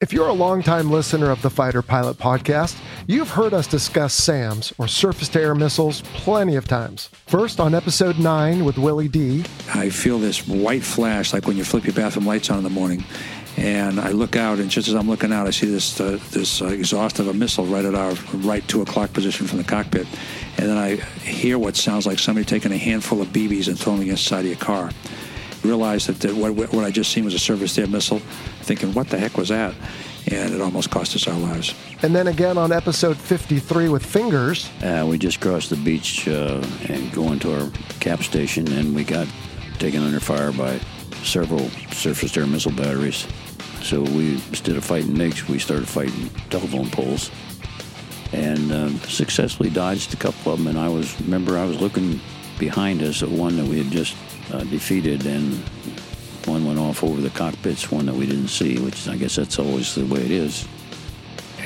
If you're a longtime listener of the Fighter Pilot podcast, you've heard us discuss SAMs, or surface to air missiles, plenty of times. First on episode 9 with Willie D. I feel this white flash like when you flip your bathroom lights on in the morning. And I look out, and just as I'm looking out, I see this uh, this uh, exhaust of a missile right at our right two o'clock position from the cockpit. And then I hear what sounds like somebody taking a handful of BBs and throwing them inside of your car realized that the, what, what I just seen was a surface-to-air missile, thinking, what the heck was that? And it almost cost us our lives. And then again on episode 53 with Fingers. Uh, we just crossed the beach uh, and going to our cap station, and we got taken under fire by several surface-to-air missile batteries. So we, instead of fighting MiGs, we started fighting telephone poles and uh, successfully dodged a couple of them. And I was, remember, I was looking behind us at one that we had just uh, defeated, and one went off over the cockpits, one that we didn't see, which I guess that's always the way it is.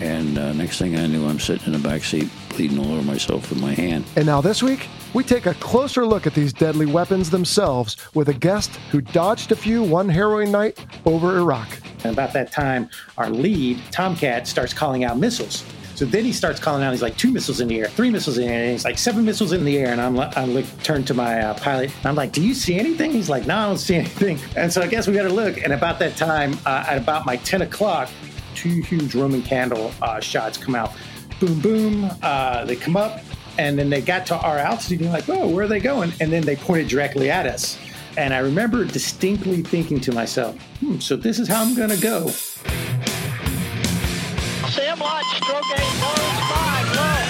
And uh, next thing I knew, I'm sitting in the back seat, bleeding all over myself with my hand. And now this week, we take a closer look at these deadly weapons themselves with a guest who dodged a few one harrowing night over Iraq. And about that time, our lead, Tomcat, starts calling out missiles. So then he starts calling out. He's like, two missiles in the air, three missiles in the air. And he's like, seven missiles in the air. And I'm, I look, turn to my uh, pilot. And I'm like, do you see anything? He's like, no, I don't see anything. And so I guess we got to look. And about that time, uh, at about my 10 o'clock, two huge Roman candle uh, shots come out. Boom, boom. Uh, they come up. And then they got to our altitude. And like, oh, where are they going? And then they pointed directly at us. And I remember distinctly thinking to myself, hmm, so this is how I'm going to go. Sam Lodge, stroke eight, five, low.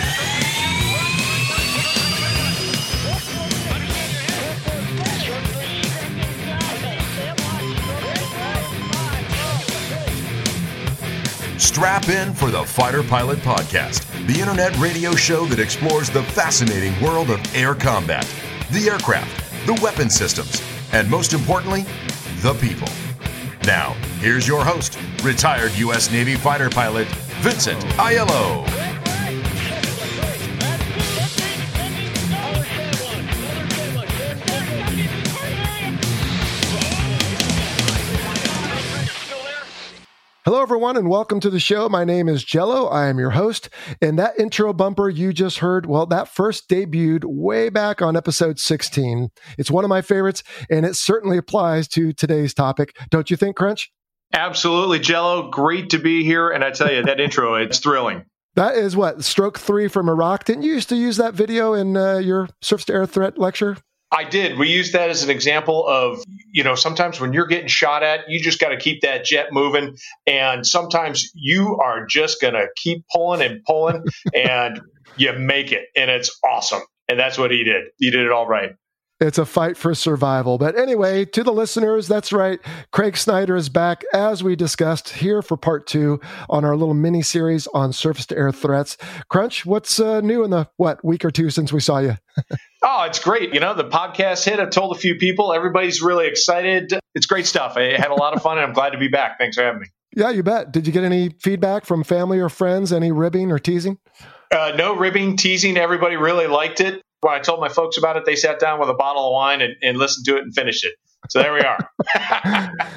Strap in for the Fighter Pilot Podcast, the internet radio show that explores the fascinating world of air combat, the aircraft, the weapon systems, and most importantly, the people. Now, here's your host, retired U.S. Navy fighter pilot Vincent Aiello. Hello, everyone, and welcome to the show. My name is Jello. I am your host. And that intro bumper you just heard, well, that first debuted way back on episode 16. It's one of my favorites, and it certainly applies to today's topic. Don't you think, Crunch? Absolutely, Jello. Great to be here. And I tell you, that intro, it's thrilling. That is what, stroke three from Iraq. Didn't you used to use that video in uh, your surface to air threat lecture? I did. We used that as an example of, you know, sometimes when you're getting shot at, you just got to keep that jet moving. And sometimes you are just going to keep pulling and pulling and you make it. And it's awesome. And that's what he did. He did it all right. It's a fight for survival. But anyway, to the listeners, that's right. Craig Snyder is back, as we discussed, here for part two on our little mini series on surface to air threats. Crunch, what's uh, new in the, what, week or two since we saw you? oh, it's great. You know, the podcast hit. I told a few people. Everybody's really excited. It's great stuff. I had a lot of fun, and I'm glad to be back. Thanks for having me. Yeah, you bet. Did you get any feedback from family or friends? Any ribbing or teasing? Uh, no ribbing, teasing. Everybody really liked it when I told my folks about it, they sat down with a bottle of wine and, and listened to it and finished it. So there we are.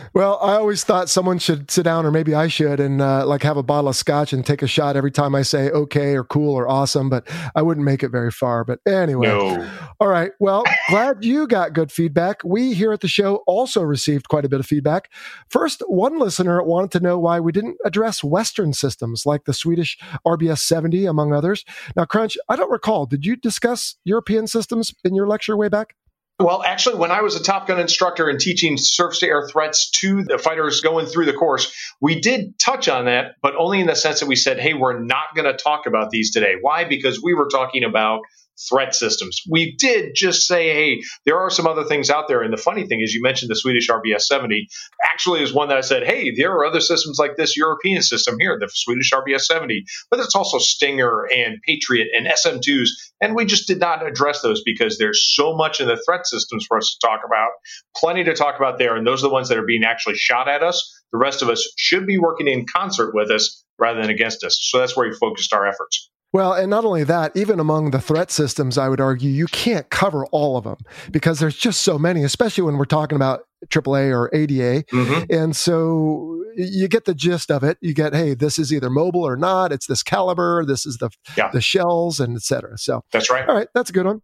well, I always thought someone should sit down, or maybe I should, and uh, like have a bottle of scotch and take a shot every time I say okay or cool or awesome. But I wouldn't make it very far. But anyway, no. all right. Well, glad you got good feedback. We here at the show also received quite a bit of feedback. First, one listener wanted to know why we didn't address Western systems like the Swedish RBS 70, among others. Now, Crunch, I don't recall. Did you discuss European systems in your lecture way back? Well, actually, when I was a Top Gun instructor and teaching surface to air threats to the fighters going through the course, we did touch on that, but only in the sense that we said, hey, we're not going to talk about these today. Why? Because we were talking about threat systems. We did just say, hey, there are some other things out there. And the funny thing is, you mentioned the Swedish RBS 70 actually is one that I said, hey, there are other systems like this European system here, the Swedish RBS 70, but it's also Stinger and Patriot and SM2s. And we just did not address those because there's so much in the threat systems for us to talk about, plenty to talk about there. And those are the ones that are being actually shot at us. The rest of us should be working in concert with us rather than against us. So that's where we focused our efforts. Well, and not only that, even among the threat systems, I would argue you can't cover all of them because there's just so many, especially when we're talking about AAA or ADA. Mm-hmm. And so you get the gist of it. You get, hey, this is either mobile or not. It's this caliber. This is the yeah. the shells and etc. So that's right. All right, that's a good one.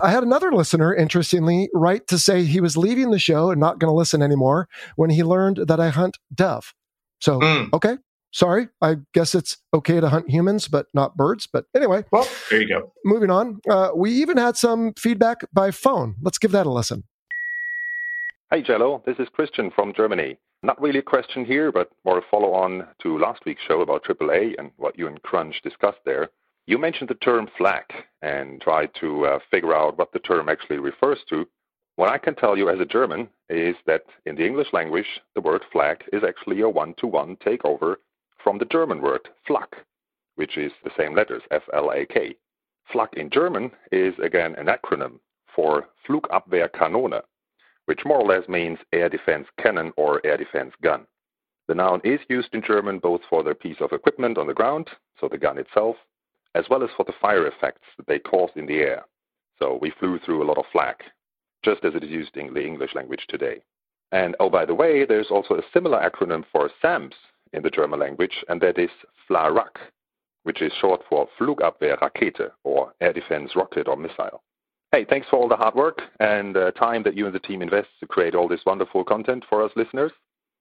I had another listener, interestingly, write to say he was leaving the show and not going to listen anymore when he learned that I hunt dove. So, mm. okay, sorry, I guess it's okay to hunt humans, but not birds. But anyway. Well, there you go. Moving on. Uh, we even had some feedback by phone. Let's give that a listen. Hey, Jello. This is Christian from Germany. Not really a question here, but more a follow on to last week's show about AAA and what you and Crunch discussed there. You mentioned the term flak and tried to uh, figure out what the term actually refers to. What I can tell you as a German is that in the English language, the word flak is actually a one to one takeover from the German word Flak, which is the same letters, F L A K. Flak in German is again an acronym for Flugabwehrkanone, which more or less means air defense cannon or air defense gun. The noun is used in German both for the piece of equipment on the ground, so the gun itself, as well as for the fire effects that they cause in the air. So we flew through a lot of flak, just as it is used in the English language today. And oh, by the way, there's also a similar acronym for SAMS in the German language, and that is FLARAK, which is short for Flugabwehrrakete, or air defense rocket or missile. Hey, thanks for all the hard work and uh, time that you and the team invest to create all this wonderful content for us listeners,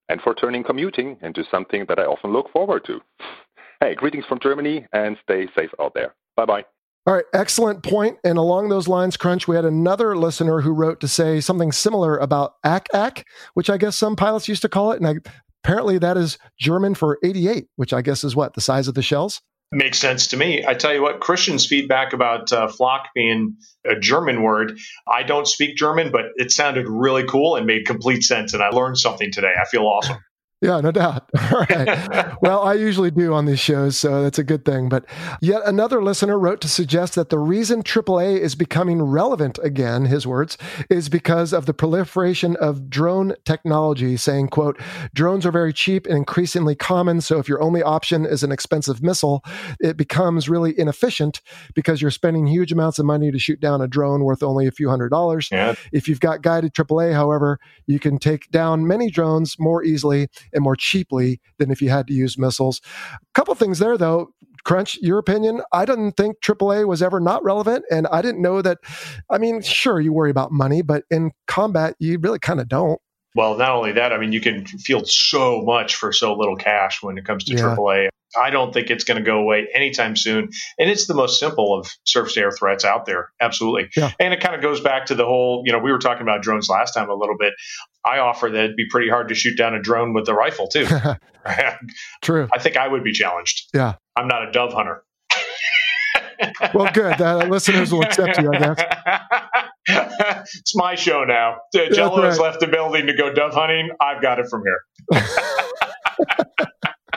and for turning commuting into something that I often look forward to. Hey, greetings from Germany, and stay safe out there. Bye bye. All right, excellent point. And along those lines, Crunch, we had another listener who wrote to say something similar about ACAC, which I guess some pilots used to call it. And I Apparently, that is German for 88, which I guess is what the size of the shells. Makes sense to me. I tell you what, Christian's feedback about uh, flak being a German word. I don't speak German, but it sounded really cool and made complete sense. And I learned something today. I feel awesome. Yeah, no doubt. All right. well, I usually do on these shows, so that's a good thing. But yet another listener wrote to suggest that the reason AAA is becoming relevant again, his words, is because of the proliferation of drone technology, saying, quote, drones are very cheap and increasingly common. So if your only option is an expensive missile, it becomes really inefficient because you're spending huge amounts of money to shoot down a drone worth only a few hundred dollars. Yeah. If you've got guided AAA, however, you can take down many drones more easily and more cheaply than if you had to use missiles. A couple things there, though. Crunch, your opinion? I didn't think AAA was ever not relevant, and I didn't know that. I mean, sure, you worry about money, but in combat, you really kind of don't. Well, not only that, I mean, you can field so much for so little cash when it comes to yeah. AAA. I don't think it's going to go away anytime soon. And it's the most simple of surface air threats out there. Absolutely. Yeah. And it kind of goes back to the whole, you know, we were talking about drones last time a little bit. I offer that it'd be pretty hard to shoot down a drone with a rifle, too. True. I think I would be challenged. Yeah. I'm not a dove hunter. Well, good. Uh, listeners will accept you, I guess. it's my show now. Jello right. has left the building to go dove hunting. I've got it from here.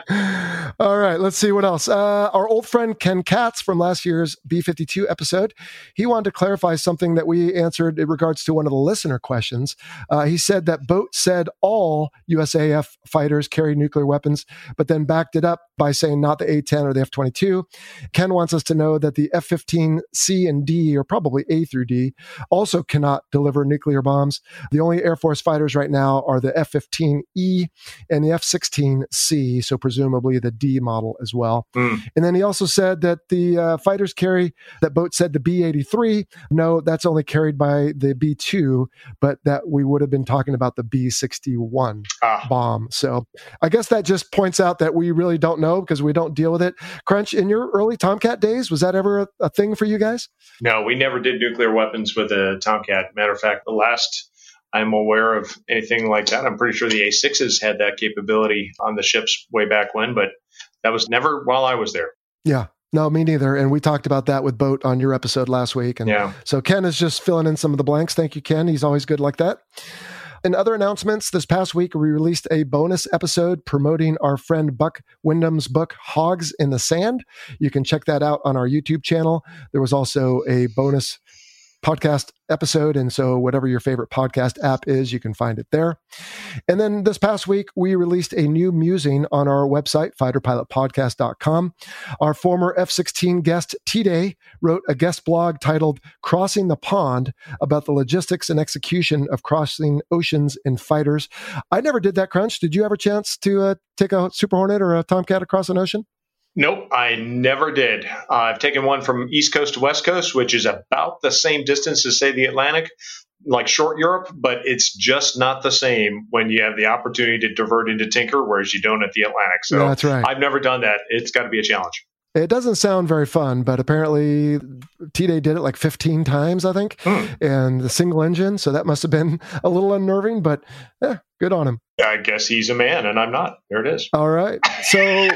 All right, let's see what else. Uh, our old friend Ken Katz from last year's B 52 episode, he wanted to clarify something that we answered in regards to one of the listener questions. Uh, he said that Boat said all USAF fighters carry nuclear weapons, but then backed it up by saying not the A 10 or the F 22. Ken wants us to know that the F 15C and D, or probably A through D, also cannot deliver nuclear bombs. The only Air Force fighters right now are the F 15E and the F 16C, so presumably the D model as well. Mm. And then he also said that the uh, fighters carry, that boat said the B 83. No, that's only carried by the B 2, but that we would have been talking about the B 61 ah. bomb. So I guess that just points out that we really don't know because we don't deal with it. Crunch, in your early Tomcat days, was that ever a, a thing for you guys? No, we never did nuclear weapons with a Tomcat. Matter of fact, the last I'm aware of anything like that. I'm pretty sure the A6s had that capability on the ships way back when, but that was never while I was there. Yeah. No, me neither. And we talked about that with Boat on your episode last week. And Yeah. so Ken is just filling in some of the blanks. Thank you, Ken. He's always good like that. In other announcements, this past week we released a bonus episode promoting our friend Buck Wyndham's book, Hogs in the Sand. You can check that out on our YouTube channel. There was also a bonus podcast episode. And so, whatever your favorite podcast app is, you can find it there. And then this past week, we released a new musing on our website, fighterpilotpodcast.com. Our former F 16 guest, T Day, wrote a guest blog titled Crossing the Pond about the logistics and execution of crossing oceans in fighters. I never did that, Crunch. Did you have a chance to uh, take a Super Hornet or a Tomcat across an ocean? Nope, I never did. Uh, I've taken one from East Coast to West Coast, which is about the same distance as, say, the Atlantic, like short Europe, but it's just not the same when you have the opportunity to divert into Tinker, whereas you don't at the Atlantic. So Yeah, that's right. I've never done that. It's got to be a challenge. It doesn't sound very fun, but apparently T Day did it like 15 times, I think, Hmm. and the single engine. So that must have been a little unnerving, but yeah, good on him. I guess he's a man, and I'm not. There it is. All right. So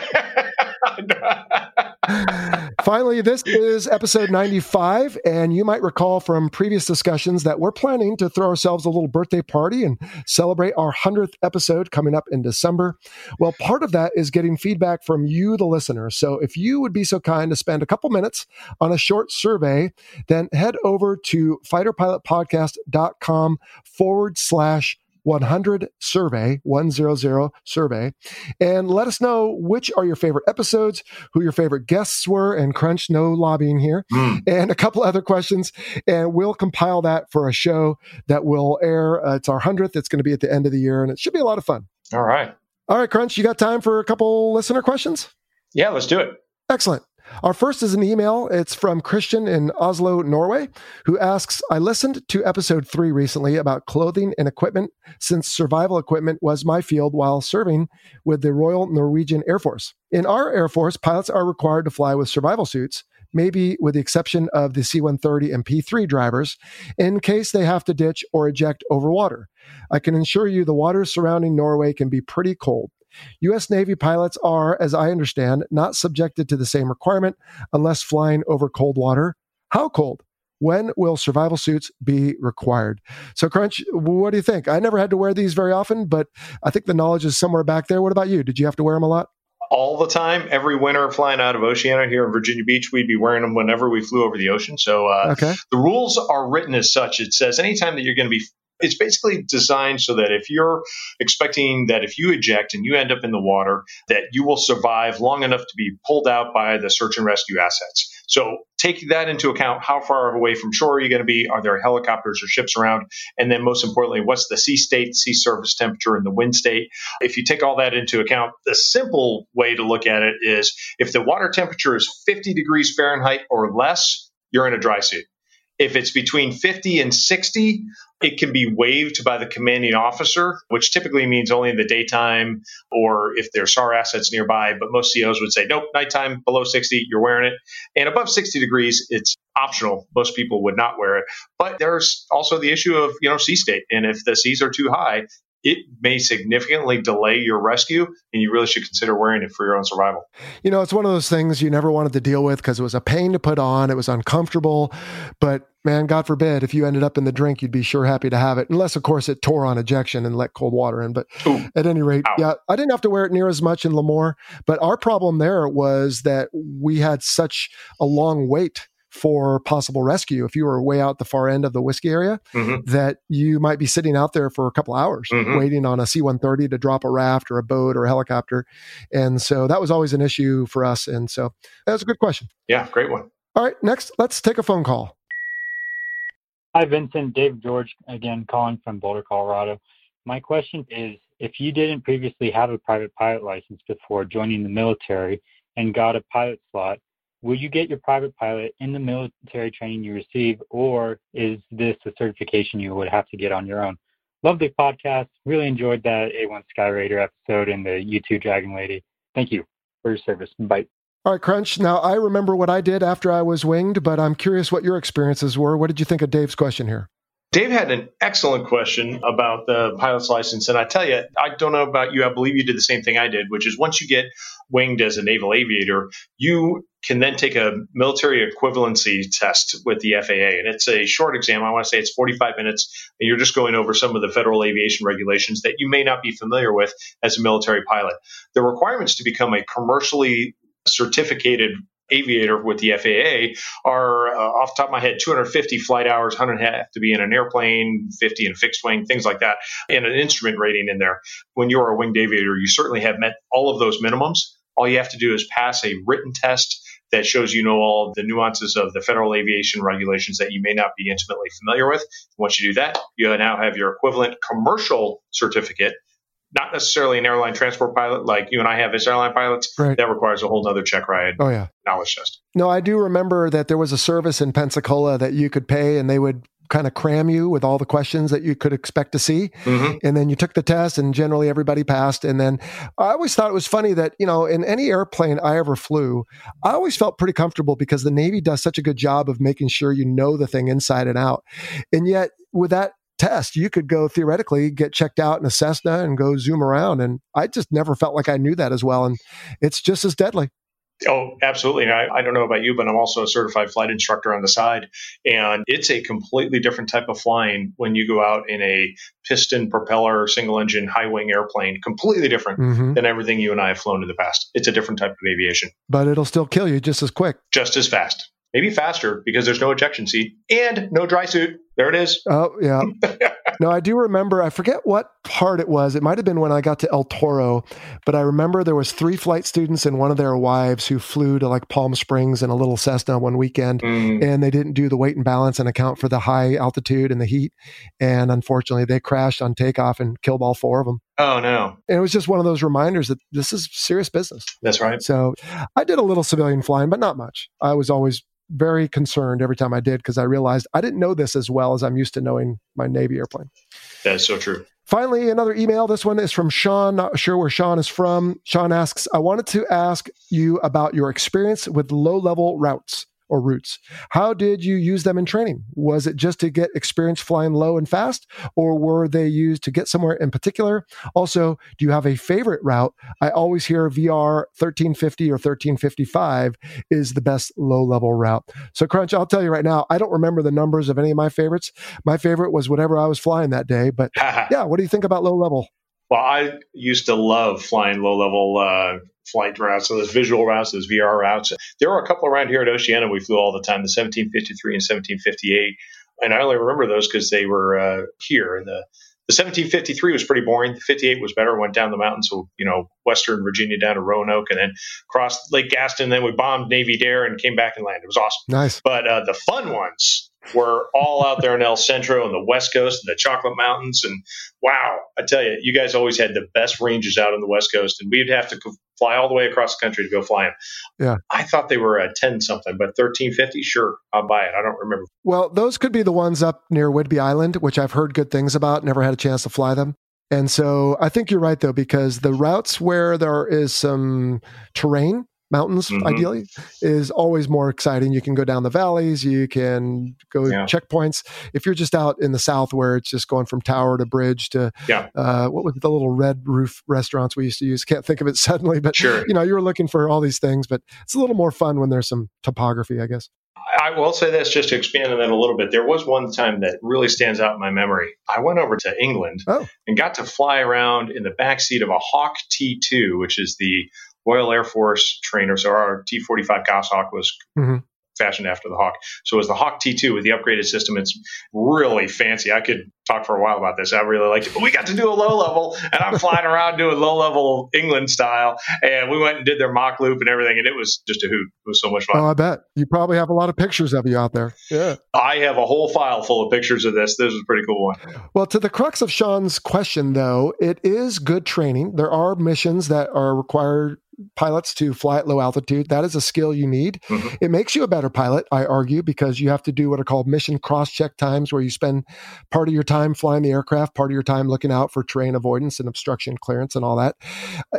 finally, this is episode 95. And you might recall from previous discussions that we're planning to throw ourselves a little birthday party and celebrate our 100th episode coming up in December. Well, part of that is getting feedback from you, the listener. So if you would be so kind to spend a couple minutes on a short survey, then head over to fighterpilotpodcast.com forward slash 100 survey, 100 survey, and let us know which are your favorite episodes, who your favorite guests were, and crunch no lobbying here, Hmm. and a couple other questions. And we'll compile that for a show that will air. Uh, it's our 100th. It's going to be at the end of the year, and it should be a lot of fun. All right. All right, Crunch, you got time for a couple listener questions? Yeah, let's do it. Excellent. Our first is an email. It's from Christian in Oslo, Norway, who asks I listened to episode three recently about clothing and equipment since survival equipment was my field while serving with the Royal Norwegian Air Force. In our Air Force, pilots are required to fly with survival suits, maybe with the exception of the C 130 and P 3 drivers, in case they have to ditch or eject over water. I can assure you the waters surrounding Norway can be pretty cold. U.S. Navy pilots are, as I understand, not subjected to the same requirement unless flying over cold water. How cold? When will survival suits be required? So, Crunch, what do you think? I never had to wear these very often, but I think the knowledge is somewhere back there. What about you? Did you have to wear them a lot? all the time. Every winter flying out of Oceana here in Virginia Beach, we'd be wearing them whenever we flew over the ocean. So uh, Okay. the rules are written as such. It says anytime that you're going to be, it's basically designed so that if you're expecting that if you eject and you end up in the water, that you will survive long enough to be pulled out by the search and rescue assets. So take that into account. How far away from shore are you going to be? Are there helicopters or ships around? And then most importantly, what's the sea state, sea surface temperature, and the wind state? If you take all that into account, the simple way to look at it is if the water temperature is 50 degrees Fahrenheit or less, you're in a dry suit. If it's between 50 and 60, it can be waived by the commanding officer, which typically means only in the daytime or if there's SAR assets nearby. But most COs would say, nope, nighttime below 60, you're wearing it. And above 60 degrees, it's optional. Most people would not wear it. But there's also the issue of, you know, sea state. And if the seas are too high, it may significantly delay your rescue, and you really should consider wearing it for your own survival. You know, it's one of those things you never wanted to deal with because it was a pain to put on. It was uncomfortable. But man, God forbid, if you ended up in the drink, you'd be sure happy to have it. Unless, of course, it tore on ejection and let cold water in. But Ooh. at any rate, Ow. yeah, I didn't have to wear it near as much in Lemoore. But our problem there was that we had such a long wait for possible rescue if you were way out the far end of the whiskey area Mhm. that you might be sitting out there for a couple hours Mhm. waiting on a c-130 to drop a raft or a boat or a helicopter and so that was always an issue for us and so that was a good question Yeah, great one. all right next let's take a phone call Hi, Vincent. Dave George again, calling from Boulder, Colorado. My question is if you didn't previously have a private pilot license before joining the military and got a pilot slot, will you get your private pilot in the military training you receive, or is this a certification you would have to get on your own? Love the podcast. Really enjoyed that A1 Skyraider episode and the U2 Dragon Lady. Thank you for your service. Bye. all right crunch now i remember what i did after i was winged but i'm curious what your experiences were what did you think of dave's question here Dave had an excellent question about the pilot's license. And I tell you, I don't know about you. I believe you did the same thing I did, which is once you get winged as a naval aviator, you can then take a military equivalency test with the FAA. And it's a short exam. I want to say it's 45 minutes. And you're just going over some of the federal aviation regulations that you may not be familiar with as a military pilot. The requirements to become a commercially certificated aviator with the FAA are uh, off the top of my head 250 flight hours, 100 have to be in an airplane, 50 in fixed wing, things like that, and an instrument rating in there. When you're a winged aviator, you certainly have met all of those minimums. All you have to do is pass a written test that shows you know all the nuances of the federal aviation regulations that you may not be intimately familiar with. Once you do that, you now have your equivalent commercial certificate not necessarily an airline transport pilot like you and I have as airline pilots. Right. That requires a whole other check ride Oh yeah. knowledge test. No, I do remember that there was a service in Pensacola that you could pay and they would kind of cram you with all the questions that you could expect to see. Mhm. And then you took the test and generally everybody passed. And then I always thought it was funny that, you know, in any airplane I ever flew, I always felt pretty comfortable because the Navy does such a good job of making sure you know the thing inside and out. And yet with that test, you could go theoretically get checked out in a Cessna and go zoom around. And I just never felt like I knew that as well. And it's just as deadly. Oh, absolutely. And I, I don't know about you, but I'm also a certified flight instructor on the side. And it's a completely different type of flying when you go out in a piston propeller, single engine, high wing airplane, completely different Mhm. than everything you and I have flown in the past. It's a different type of aviation, But it'll still kill you just as quick. just as fast, maybe faster because there's no ejection seat and no dry suit. There it is. Oh, yeah. no, I do remember, I forget what part it was. It might have been when I got to El Toro, but I remember there was three flight students and one of their wives who flew to like Palm Springs in a little Cessna one weekend Mm, and they didn't do the weight and balance and account for the high altitude and the heat. And unfortunately, they crashed on takeoff and killed all four of them. oh, no. And it was just one of those reminders that this is serious business. That's right. So I did a little civilian flying, but not much. I was always very concerned every time I did because I realized I didn't know this as well as I'm used to knowing my Navy airplane. That is so true. Finally, another email. This one is from Sean. Not sure where Sean is from. Sean asks, I wanted to ask you about your experience with low level routes or routes. How did you use them in training? Was it just to get experience flying low and fast, or were they used to get somewhere in particular? Also, do you have a favorite route? I always hear VR 1350 or 1355 is the best low level route. So, Crunch, I'll tell you right now, I don't remember the numbers of any of my favorites. My favorite was whatever I was flying that day. But yeah, what do you think about low level? Well, I used to love flying low level uh, flight routes, so those visual routes, those VR routes. There were a couple around here at Oceana we flew all the time, the 1753 and 1758. And I only remember those because they were uh, here. The the 1753 was pretty boring. The 58 was better. Went down the mountain, so you know, Western Virginia down to Roanoke, and then crossed Lake Gaston. Then we bombed Navy Dare and came back and landed. It was awesome. Nice. But uh, the fun ones were all out there in El Centro and the West Coast and the Chocolate Mountains. And wow, I tell you, you guys always had the best ranges out on the West Coast, and we'd have to fly all the way across the country to go fly them. Yeah. I thought they were at 10 something, but 1350, sure, I'll buy it. I don't remember. Well, those could be the ones up near Whidbey Island, which I've heard good things about, never had a chance to fly them. And so I think you're right, though, because the routes where there is some terrain, mountains Mhm. ideally, is always more exciting. You can go down the valleys, you can go Yeah. checkpoints. If you're just out in the south where it's just going from tower to bridge to Yeah. uh, what was the little red roof restaurants we used to use? Can't think of it suddenly, but Sure. you know, you were looking for all these things, but it's a little more fun when there's some topography, I guess. I will say this just to expand on that a little bit. There was one time that really stands out in my memory. I went over to England Oh. and got to fly around in the back seat of a Hawk T2, which is the Royal Air Force trainer. So our T45 Goshawk was Mhm. fashioned after the Hawk. So it was the Hawk T2 with the upgraded system. It's really fancy. I could talk for a while about this. I really liked it. But we got to do a low level, and I'm flying around doing low level England style. And we went and did their Mach Loop and everything, and it was just a hoot. It was so much fun. Oh, I bet you probably have a lot of pictures of you out there. Yeah. I have a whole file full of pictures of this. This is a pretty cool one. Well, to the crux of Sean's question, though, it is good training. There are missions that are required pilots to fly at low altitude. That is a skill you need. Mm-hmm. It makes you a better pilot, I argue, because you have to do what are called mission cross check times, where you spend part of your time flying the aircraft, part of your time looking out for terrain avoidance and obstruction clearance and all that.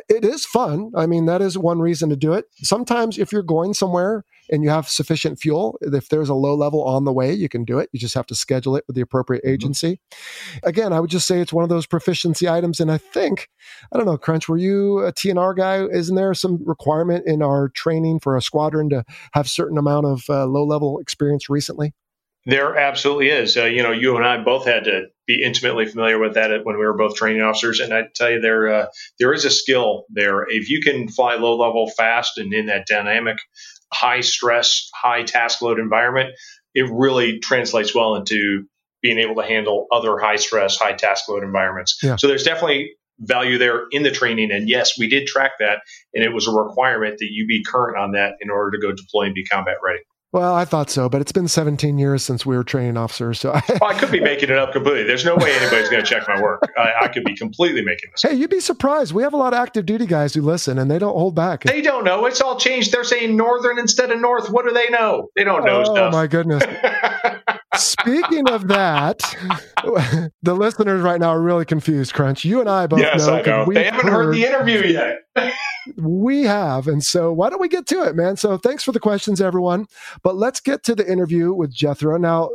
It is fun. I mean, that is one reason to do it. Sometimes if you're going somewhere, and you have sufficient fuel, if there's a low level on the way, you can do it. You just have to schedule it with the appropriate mm-hmm. agency. Mm-hmm. Again, I would just say it's one of those proficiency items. And I think, I don't know, Crunch, were you a TNR guy? Isn't there some requirement in our training for a squadron to have certain amount of uh, low level experience recently? There absolutely is. Uh, you know, you and I both had to be intimately familiar with that when we were both training officers, and I tell you, there uh, there is a skill there. If you can fly low level fast and in that dynamic high stress, high task load environment, it really translates well into being able to handle other high stress, high task load environments. Yeah. So there's definitely value there in the training. And yes, we did track that, and it was a requirement that you be current on that in order to go deploy and be combat ready. Well, I thought so, but it's been 17 years since we were training officers. So I, I could be making it up completely. There's no way anybody's going to check my work. I, I, could be completely making this. Hey, you'd be surprised. We have a lot of active duty guys who listen, and they don't hold back. They don't know. It's all changed. They're saying northern instead of north. What do they know? They don't know oh, stuff. Oh my goodness. Speaking of that, the listeners right now are really confused. Crunch, you and I both yes, know. I know. They haven't heard, heard the interview yet. we have. And so why don't we get to it, man? So thanks for the questions, everyone. But let's get to the interview with Jethro. Now,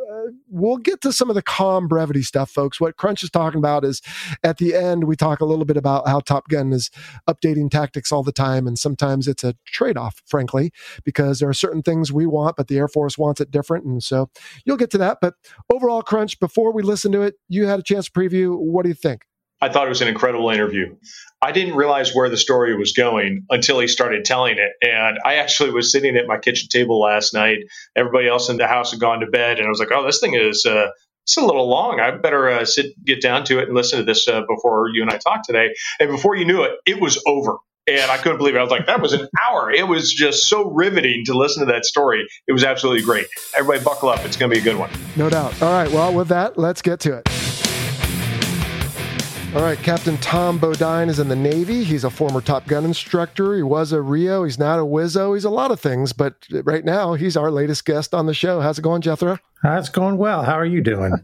we'll get to some of the comm brevity stuff, folks. What Crunch is talking about is at the end, we talk a little bit about how Top Gun is updating tactics all the time. And sometimes it's a trade off, frankly, because there are certain things we want, but the Air Force wants it different. And so you'll get to that. But overall, Crunch, before we listen to it, you had a chance to preview. What do you think? I thought it was an incredible interview. I didn't realize where the story was going until he started telling it. And I actually was sitting at my kitchen table last night. Everybody else in the house had gone to bed, and I was like, "Oh, this thing is uh, it's a little long. I better uh, sit, get down to it, and listen to this uh, before you and I talk today." And before you knew it, it was over. And I couldn't believe it. I was like, that was an hour. It was just so riveting to listen to that story. It was absolutely great. Everybody buckle up. It's going to be a good one. No doubt. All right. Well, with that, let's get to it. All right, Captain Tom Bodine is in the Navy. He's a former Top Gun instructor. He was a RIO. He's not a Wizzo. He's a lot of things, but right now he's our latest guest on the show. How's it going, Jethro? It's going well. How are you doing?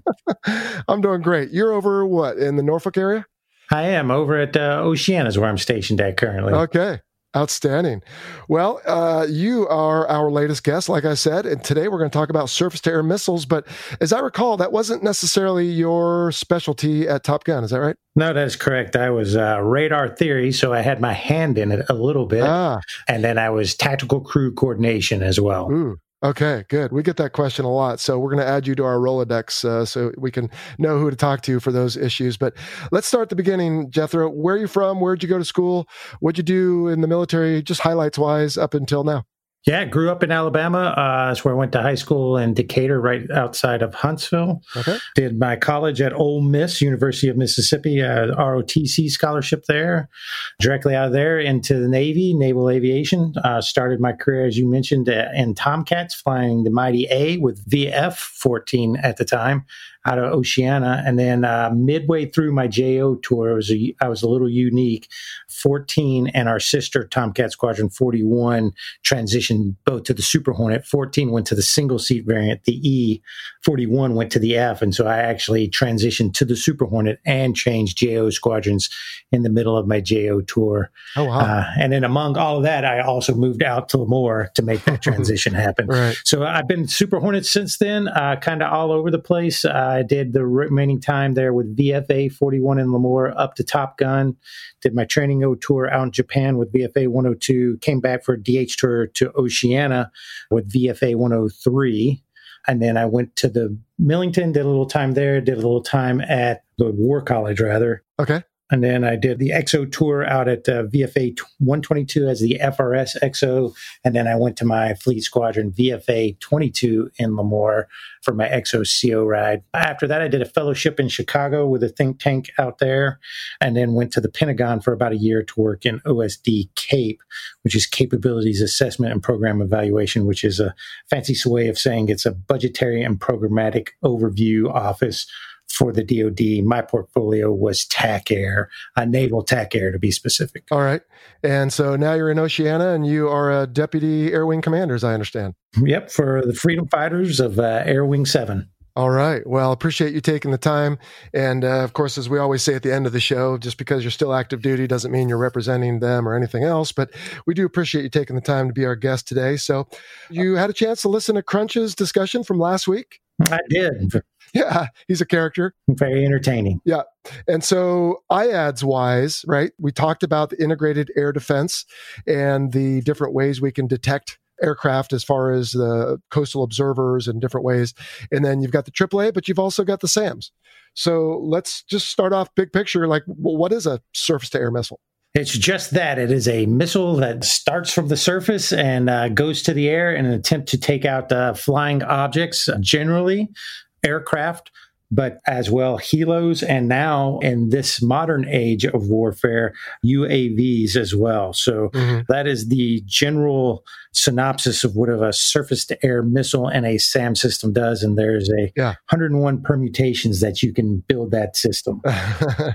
I'm doing great. You're over what in the Norfolk area? I am over at uh, Oceana, is where I'm stationed at currently. Okay. Outstanding. Well, uh, you are our latest guest, like I said, and today we're going to talk about surface to air missiles. But as I recall, that wasn't necessarily your specialty at Top Gun. Is that right? No, that's correct. I was uh, radar theory, so I had my hand in it a little bit. Ah. And then I was tactical crew coordination as well. Ooh, Okay, good. We get that question a lot. So we're going to add you to our Rolodex uh, so we can know who to talk to for those issues. But let's start at the beginning, Jethro. Where are you from? Where'd you go to school? What'd you do in the military, just highlights wise, up until now? Yeah, grew up in Alabama. Uh, that's where I went to high school in Decatur, right outside of Huntsville. Okay. Did my college at Ole Miss, University of Mississippi, uh, ROTC scholarship there. Directly out of there into the Navy, naval aviation. Uh, started my career, as you mentioned, uh, in Tomcats, flying the Mighty A with VF 14 at the time out of Oceana. And then uh, midway through my JO tour, I was, a, I was a little unique. 14 and our sister Tomcat Squadron 41 transitioned both to the Super Hornet. 14 went to the single seat variant. The E 41 went to the F. And so I actually transitioned to the Super Hornet and changed JO squadrons in the middle of my JO tour. Oh, wow. Uh, and then among all of that, I also moved out to Lemoore to make that transition happen. Right. So I've been Super Hornet since then, uh, kind of all over the place. Uh, I did the remaining time there with VFA 41 in Lemoore up to Top Gun. Did my training O tour out in Japan with VFA 102. Came back for a DH tour to Oceana with VFA 103. And then I went to the Millington, did a little time there, did a little time at the War College, rather. Okay. And then I did the EXO tour out at uh, VFA 122 as the FRS EXO. And then I went to my Fleet Squadron VFA 22 in Lemoore for my EXO CO ride. After that, I did a fellowship in Chicago with a think tank out there, and then went to the Pentagon for about a year to work in OSD CAPE, which is Capabilities Assessment and Program Evaluation, which is a fancy way of saying it's a budgetary and programmatic overview office for the DoD. My portfolio was TAC Air, uh, Naval TAC Air to be specific. All right. And so now you're in Oceana and you are a deputy air wing commander, as I understand. Yep, for the freedom fighters of uh, Air Wing 7. All right. Well, appreciate you taking the time. And uh, of course, as we always say at the end of the show, just because you're still active duty doesn't mean you're representing them or anything else. But we do appreciate you taking the time to be our guest today. So you had a chance to listen to Crunch's discussion from last week? I did. Yeah, he's a character. Very entertaining. Yeah. And so, IADS wise, right, we talked about the integrated air defense and the different ways we can detect aircraft as far as the coastal observers and different ways. And then you've got the AAA, but you've also got the SAMs. So let's just start off big picture. Like, what is a surface to air missile? It's just that it is a missile that starts from the surface and uh, goes to the air in an attempt to take out uh, flying objects, generally aircraft, but as well helos, and now in this modern age of warfare, UAVs as well. So mm-hmm. that is the general synopsis of what a surface to air missile and a SAM system does. And there's a yeah. 101 permutations that you can build that system.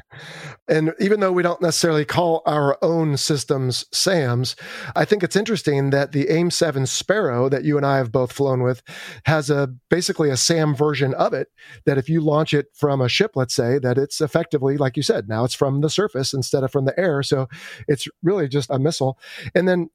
and even though we don't necessarily call our own systems SAMs, I think it's interesting that the AIM 7 Sparrow that you and I have both flown with has a basically a SAM version of it that if you launch it from a ship, let's say, that it's effectively, like you said, now it's from the surface instead of from the air. So it's really just a missile. And then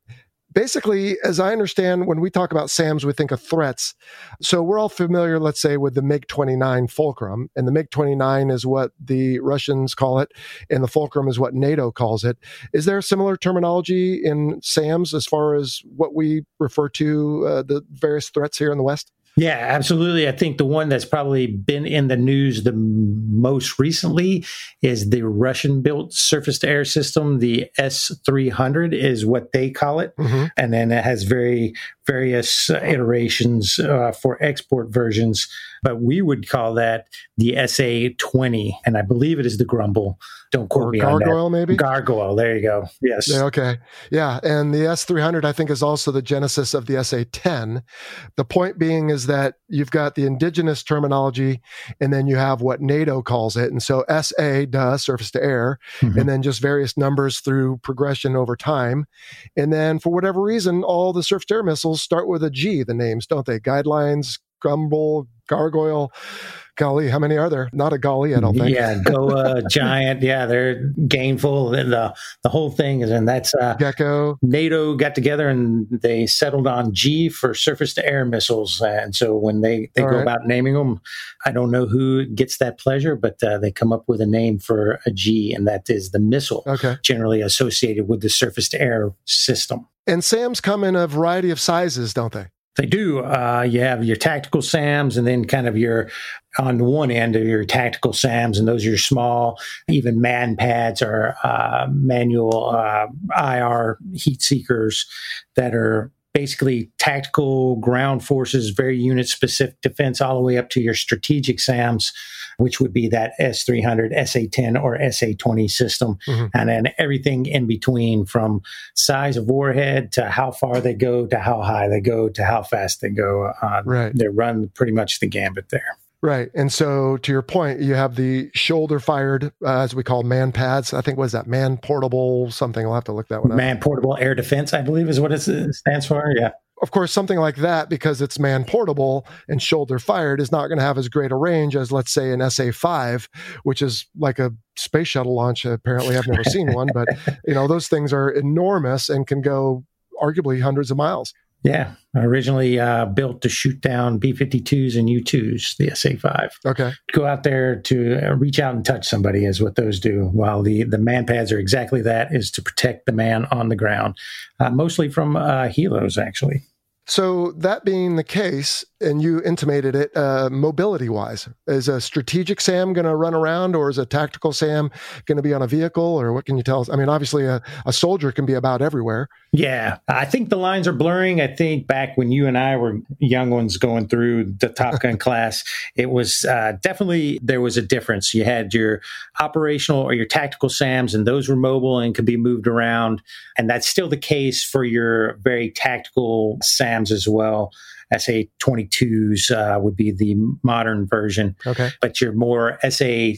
basically, as I understand, when we talk about SAMs, we think of threats. So we're all familiar, let's say, with the MiG 29 Fulcrum, and the MiG 29 is what the Russians call it, and the Fulcrum is what NATO calls it. Is there similar terminology in SAMs as far as what we refer to uh, the various threats here in the West? Yeah, absolutely. I think the one that's probably been in the news the most recently is the Russian built surface to air system. The S 300 is what they call it. Mm-hmm. And then it has very various iterations uh, for export versions. But we would call that the SA 20. And I believe it is the Grumble. Don't quote or me gargoyle, on that. maybe gargoyle. There you go. Yes. Yeah, okay. Yeah, and the S three hundred I think is also the genesis of the SA ten. The point being is that you've got the indigenous terminology, and then you have what NATO calls it, and so SA does surface to air, mm-hmm. and then just various numbers through progression over time, and then for whatever reason, all the surface to air missiles start with a G. The names, don't they? Guidelines, Grumble, Gargoyle golly, how many are there? Not a golly, I don't think. Yeah, Goa, Giant. Yeah, they're gainful. And the the whole thing is, and that's uh, Gecko. NATO got together and they settled on G for surface to air missiles. And so when they they All go right. about naming them, I don't know who gets that pleasure, but uh, they come up with a name for a G, and that is the missile. Okay. Generally associated with the surface to air system. And SAMs come in a variety of sizes, don't they? They do. Uh, you have your tactical SAMs, and then kind of your on one end of your tactical SAMs, and those are your small, even man pads or uh, manual uh, IR heat seekers that are basically tactical ground forces, very unit specific defense, all the way up to your strategic SAMs, which would be that S300, SA10, or SA20 system. Mm-hmm. And then everything in between from size of warhead to how far they go to how high they go to how fast they go. Uh, right. They run pretty much the gambit there. Right. And so to your point, you have the shoulder fired, uh, as we call man pads. I think was that man portable something. I'll have to look that one up. Man portable air defense, I believe is what it stands for. Yeah. Of course, something like that, because it's man portable and shoulder fired, is not going to have as great a range as, let's say, an SA 5, which is like a space shuttle launch. Apparently, I've never seen one, but you know, those things are enormous and can go arguably hundreds of miles. Yeah, originally uh, built to shoot down B 52s and U 2s, the SA 5. Okay. Go out there to uh, reach out and touch somebody, is what those do. While the, the man pads are exactly that, is to protect the man on the ground, uh, mostly from uh, helos, actually. So, that being the case, and you intimated it, uh, mobility wise, is a strategic SAM going to run around or is a tactical SAM going to be on a vehicle or what can you tell us? I mean, obviously, a, a soldier can be about everywhere. Yeah, I think the lines are blurring. I think back when you and I were young ones going through the Top Gun class, it was uh, definitely there was a difference. You had your operational or your tactical SAMs, and those were mobile and could be moved around. And that's still the case for your very tactical SAMs as well. SA 22s uh, would be the modern version. Okay. But your more SA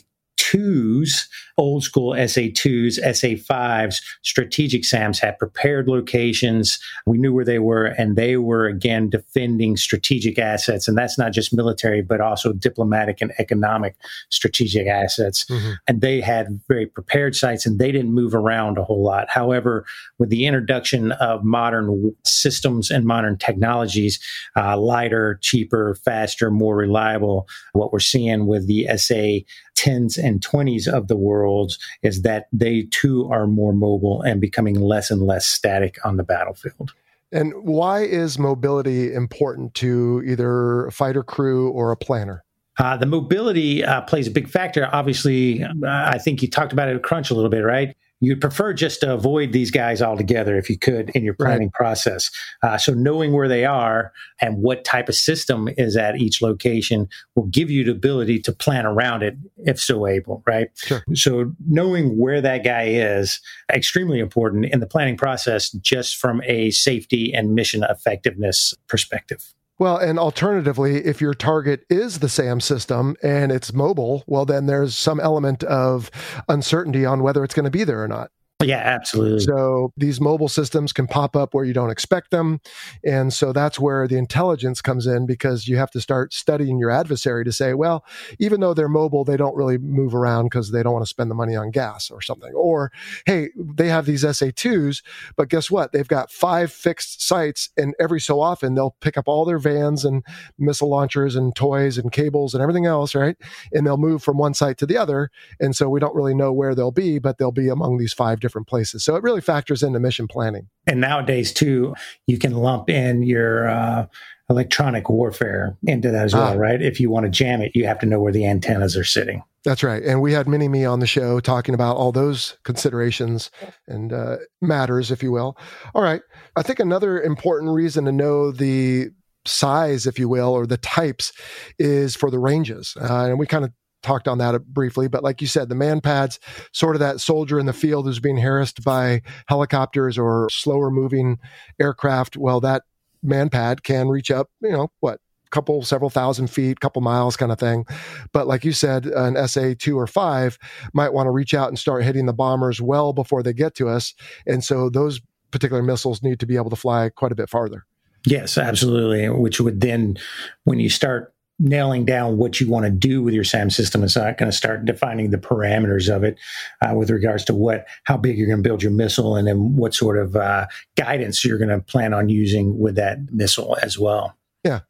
twos, old school SA2s, SA5s, strategic SAMs had prepared locations. We knew where they were, and they were again defending strategic assets. And that's not just military, but also diplomatic and economic strategic assets. Mhm. And they had very prepared sites and they didn't move around a whole lot. However, with the introduction of modern systems and modern technologies, uh, lighter, cheaper, faster, more reliable, what we're seeing with the SA 10s and 20s of the world is that they too are more mobile and becoming less and less static on the battlefield. And why is mobility important to either a fighter crew or a planner? Uh, the mobility uh, plays a big factor. Obviously, uh, I think you talked about it at Crunch a little bit, right? You'd prefer just to avoid these guys altogether if you could in your planning process. Uh, so, knowing where they are and what type of system is at each location will give you the ability to plan around it if so able, right? Sure. So, knowing where that guy is extremely important in the planning process, just from a safety and mission effectiveness perspective. Well, and alternatively, if your target is the SAM system and it's mobile, well, then there's some element of uncertainty on whether it's going to be there or not. Oh, yeah, absolutely. So these mobile systems can pop up where you don't expect them. And so that's where the intelligence comes in because you have to start studying your adversary to say, well, even though they're mobile, they don't really move around because they don't want to spend the money on gas or something. Or, hey, they have these SA2s, but guess what? They've got five fixed sites, and every so often they'll pick up all their vans and missile launchers and toys and cables and everything else, right? And they'll move from one site to the other. And so we don't really know where they'll be, but they'll be among these five different places. So it really factors into mission planning. And nowadays, too, you can lump in your uh, electronic warfare into that as well, Ah. right? If you want to jam it, you have to know where the antennas are sitting. That's right. And we had Mini Me on the show talking about all those considerations and uh, matters, if you will. All right. I think another important reason to know the size, if you will, or the types is for the ranges. Uh, and we kind of talked on that briefly, but like you said, the man pads, sort of that soldier in the field who's being harassed by helicopters or slower moving aircraft. Well, that man pad can reach up, you know, what, couple several thousand feet couple miles kind of thing but like you said an sa 2 or 5 might want to reach out and start hitting the bombers well before they get to us and so those particular missiles need to be able to fly quite a bit farther Yes, absolutely. Which would then, when you start nailing down what you want to do with your SAM system, it's not going to start defining the parameters of it uh, with regards to what, how big you're going to build your missile, and then what sort of uh, guidance you're going to plan on using with that missile as well. Yeah.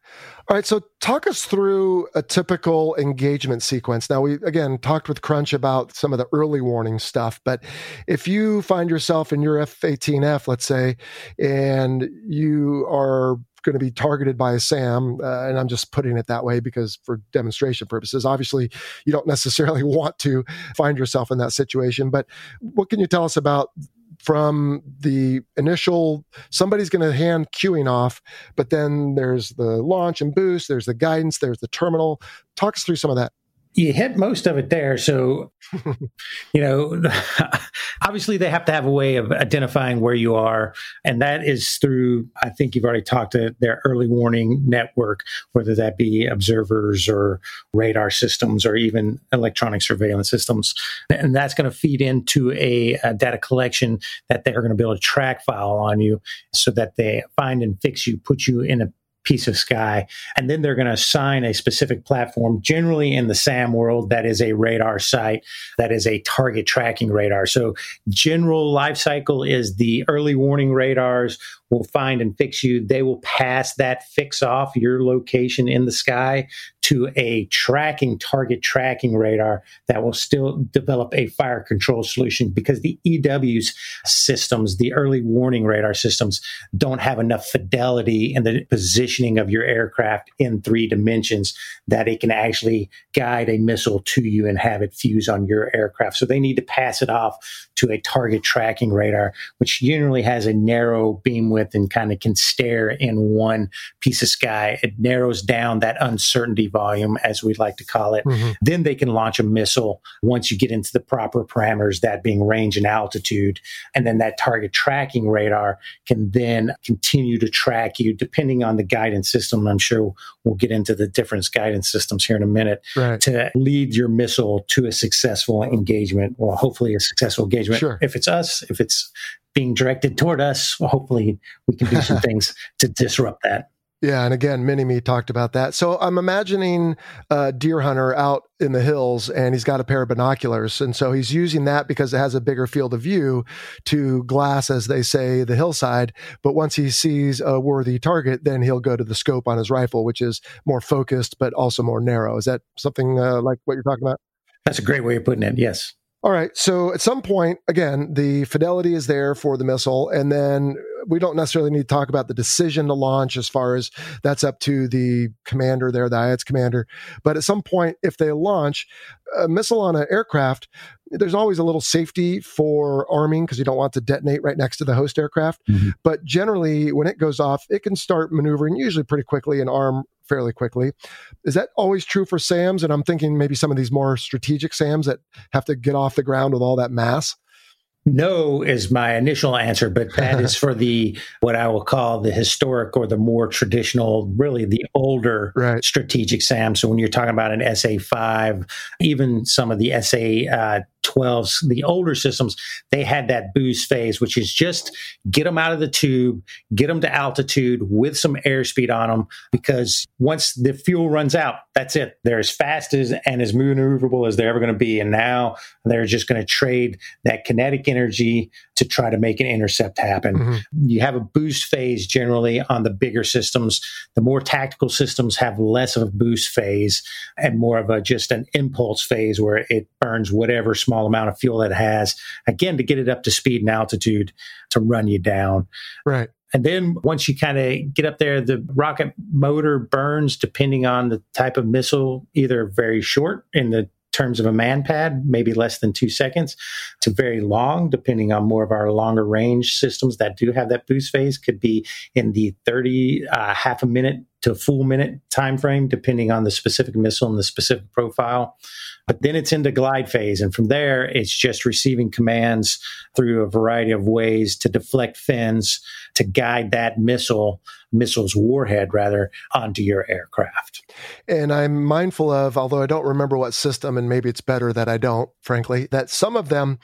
All right. So talk us through a typical engagement sequence. Now, we again talked with Crunch about some of the early warning stuff, but if you find yourself in your F 18F, let's say, and you are going to be targeted by a SAM, uh, and I'm just putting it that way because for demonstration purposes, obviously you don't necessarily want to find yourself in that situation. But what can you tell us about from the initial somebody's going to hand queuing off but then there's the launch and boost there's the guidance there's the terminal talk us through some of that You hit most of it there. So, you know, obviously they have to have a way of identifying where you are. And that is through, I think you've already talked to their early warning network, whether that be observers or radar systems or even electronic surveillance systems. And that's going to feed into a, a data collection that they're going to build a track file on you so that they find and fix you, put you in a piece of sky. And then they're going to assign a specific platform, generally in the SAM world, that is a radar site, that is a target tracking radar. So, general life cycle is the early warning radars will find and fix you. They will pass that fix off your location in the sky to a tracking target tracking radar that will still develop a fire control solution because the EW's systems, the early warning radar systems, don't have enough fidelity in the positioning of your aircraft in three dimensions that it can actually guide a missile to you and have it fuse on your aircraft. So they need to pass it off to a target tracking radar, which generally has a narrow beam width and kind of can stare in one piece of sky. It narrows down that uncertainty volume, as we'd like to call it. Mhm. Then they can launch a missile once you get into the proper parameters, that being range and altitude. And then that target tracking radar can then continue to track you depending on the guidance system. I'm sure we'll get into the different guidance systems here in a minute Right. to lead your missile to a successful engagement. Well, hopefully a successful engagement. Sure. If it's us, if it's being directed toward us, well, hopefully we can do some things to disrupt that. Yeah, and again, Mini Me talked about that. So I'm imagining a deer hunter out in the hills, and he's got a pair of binoculars, and so he's using that because it has a bigger field of view to glass, as they say, the hillside. But once he sees a worthy target, then he'll go to the scope on his rifle, which is more focused but also more narrow. Is that something uh, like what you're talking about? That's a great way of putting it. Yes. All right. So at some point, again, the fidelity is there for the missile. And then we don't necessarily need to talk about the decision to launch as far as that's up to the commander there, the IADS commander. But at some point, if they launch a missile on an aircraft, there's always a little safety for arming because you don't want to detonate right next to the host aircraft. Mhm. But generally, when it goes off, it can start maneuvering usually pretty quickly and arm fairly quickly. Is that always true for SAMs? And I'm thinking maybe some of these more strategic SAMs that have to get off the ground with all that mass. No is my initial answer, but that is for the what I will call the historic or the more traditional, really the older Right. strategic SAM. So when you're talking about an SA five, even some of the SA uh, 12s, the older systems, they had that boost phase, which is just get them out of the tube, get them to altitude with some airspeed on them, because once the fuel runs out, that's it. They're as fast as and as maneuverable as they're ever going to be. And now they're just going to trade that kinetic energy to try to make an intercept happen. Mhm. You have a boost phase generally on the bigger systems. The more tactical systems have less of a boost phase and more of a just an impulse phase where it burns whatever small amount of fuel it has, again, to get it up to speed and altitude to run you down. Right. And then once you kind of get up there, the rocket motor burns depending on the type of missile, either very short in the terms of a man pad, maybe less than two seconds, to very long, depending on more of our longer range systems that do have that boost phase, could be in the 30, uh, half a minute to full minute time frame, depending on the specific missile and the specific profile. But then it's into glide phase. And from there, it's just receiving commands through a variety of ways to deflect fins, to guide that missile, missile's warhead rather, onto your aircraft. And I'm mindful of, although I don't remember what system, and maybe it's better that I don't, frankly, that some of them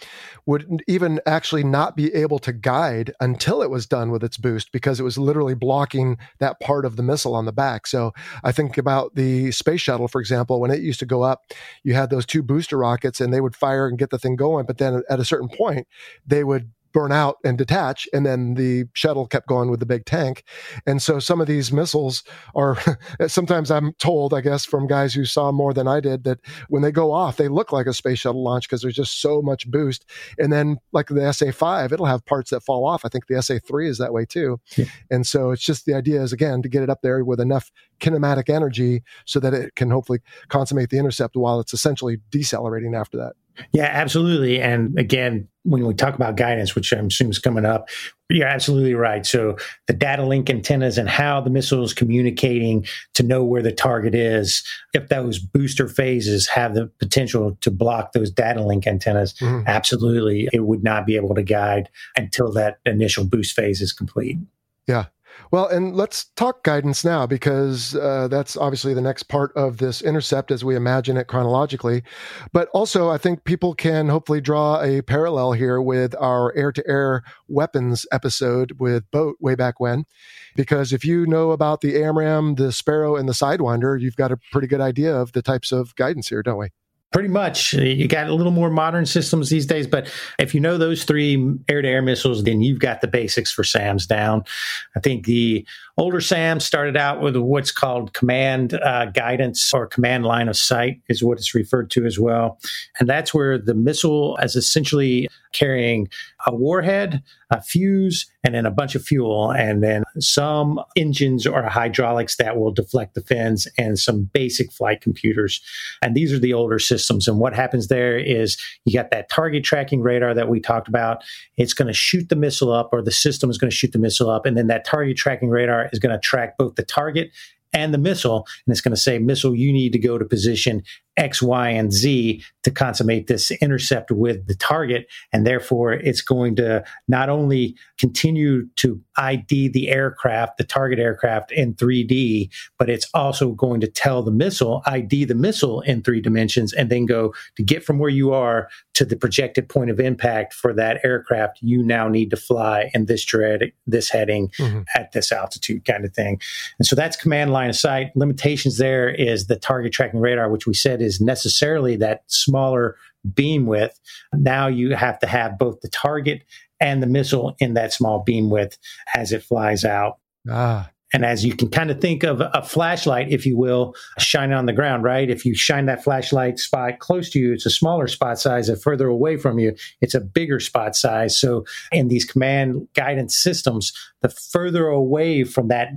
would even actually not be able to guide until it was done with its boost because it was literally blocking that part of the missile on the back. So I think about the space shuttle, for example, when it used to go up, you had those two booster rockets and they would fire and get the thing going. But then at a certain point, they would burn out and detach and then the shuttle kept going with the big tank. And so some of these missiles are sometimes i'm told i guess from guys who saw more than i did that when they go off they look like a space shuttle launch because there's just so much boost. And then like the sa5 it'll have parts that fall off. I think the sa3 is that way too. Yeah. and so it's just the idea is again to get it up there with enough kinematic energy so that it can hopefully consummate the intercept while it's essentially decelerating after that Yeah, absolutely. And again, when we talk about guidance, which I'm assuming is coming up, you're absolutely right. So the data link antennas and how the missile is communicating to know where the target is, if those booster phases have the potential to block those data link antennas, Mhm. absolutely, it would not be able to guide until that initial boost phase is complete. Well, and let's talk guidance now because uh, that's obviously the next part of this intercept as we imagine it chronologically. But also, I think people can hopefully draw a parallel here with our air to air weapons episode with Boat way back when. Because if you know about the AMRAAM, the Sparrow, and the Sidewinder, you've got a pretty good idea of the types of guidance here, don't we? Pretty much. Uh, you got a little more modern systems these days, but if you know those three air to air missiles, then you've got the basics for SAMs down. I think the older SAMs started out with what's called command uh, guidance or command line of sight, is what it's referred to as well. And that's where the missile is essentially carrying a warhead, a fuse, and then a bunch of fuel, and then some engines or hydraulics that will deflect the fins, and some basic flight computers. And these are the older systems. And what happens there is you got that target tracking radar that we talked about. It's going to shoot the missile up, or the system is going to shoot the missile up, and then that target tracking radar is going to track both the target and the missile. And it's going to say, missile, you need to go to position X, Y, and Z to consummate this intercept with the target. And therefore, it's going to not only continue to ID the aircraft, the target aircraft in 3D, but it's also going to tell the missile, ID the missile in three dimensions, and then go to get from where you are to the projected point of impact for that aircraft. You now need to fly in this dread, this heading mm-hmm. at this altitude kind of thing. And so that's command line of sight. Limitations there is the target tracking radar, which we said is necessarily that smaller beam width. Now you have to have both the target and the missile in that small beam width as it flies out. Ah. And as you can kind of think of a flashlight, if you will, shining on the ground, right? If you shine that flashlight spot close to you, it's a smaller spot size. And further away from you, it's a bigger spot size. So in these command guidance systems, the further away from that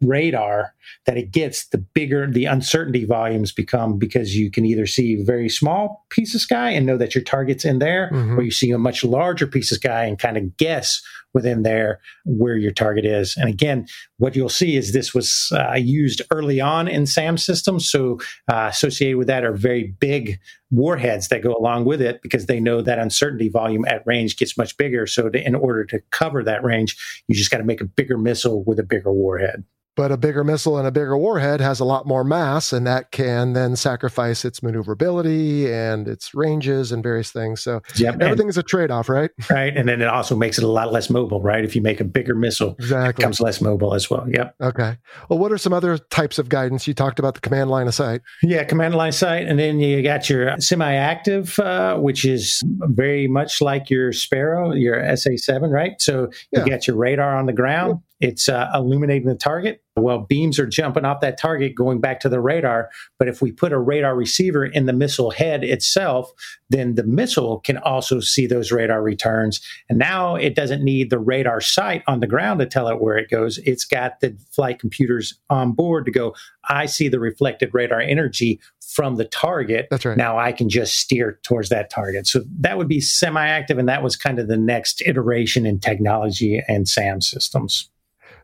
radar that it gets, the bigger the uncertainty volumes become because you can either see a very small piece of sky and know that your target's in there, mm-hmm. or you see a much larger piece of sky and kind of guess within there where your target is. And again, what you'll see is this was uh, used early on in SAM systems. So uh, associated with that are very big warheads that go along with it because they know that uncertainty volume at range gets much bigger. So to, in order to cover that range, you just got to make a bigger missile with a bigger warhead but a bigger missile and a bigger warhead has a lot more mass and that can then sacrifice its maneuverability and its ranges and various things. So yep. everything and, is a trade-off right? Right and then it also makes it a lot less mobile right? If you make a bigger missile exactly. it becomes less mobile as well yep. Okay. Well what are some other types of guidance? You talked about the command line of sight. Yeah command line of sight and then you got your semi-active uh, which is very much like your sparrow your sa7 right? So you yeah. got your radar on the ground it's uh, illuminating the target. Well, beams are jumping off that target going back to the radar. But if we put a radar receiver in the missile head itself, then the missile can also see those radar returns. And now it doesn't need the radar site on the ground to tell it where it goes. It's got the flight computers on board to go, I see the reflected radar energy from the target. That's right. Now I can just steer towards that target. So that would be semi active. And that was kind of the next iteration in technology and SAM systems.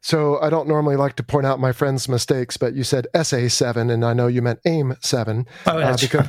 So I don't normally like to point out my friend's mistakes, but you said SA7, and I know you meant AIM 7. Oh, uh, because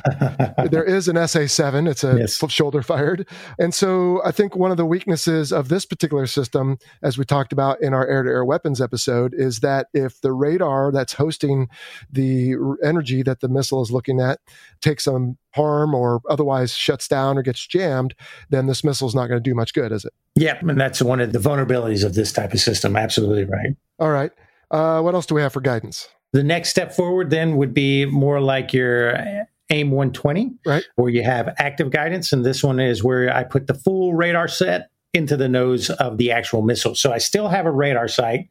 there is an SA7, it's a yes. shoulder fired. And so I think one of the weaknesses of this particular system, as we talked about in our air to air weapons episode, is that if the radar that's hosting the energy that the missile is looking at takes some harm or otherwise shuts down or gets jammed, then this missile is not going to do much good, is it? Yeah, and that's one of the vulnerabilities of this type of system. Absolutely right. All right. Uh, what else do we have for guidance? The next step forward then would be more like your AIM 120, right? Where you have active guidance, and this one is where I put the full radar set into the nose of the actual missile. So I still have a radar site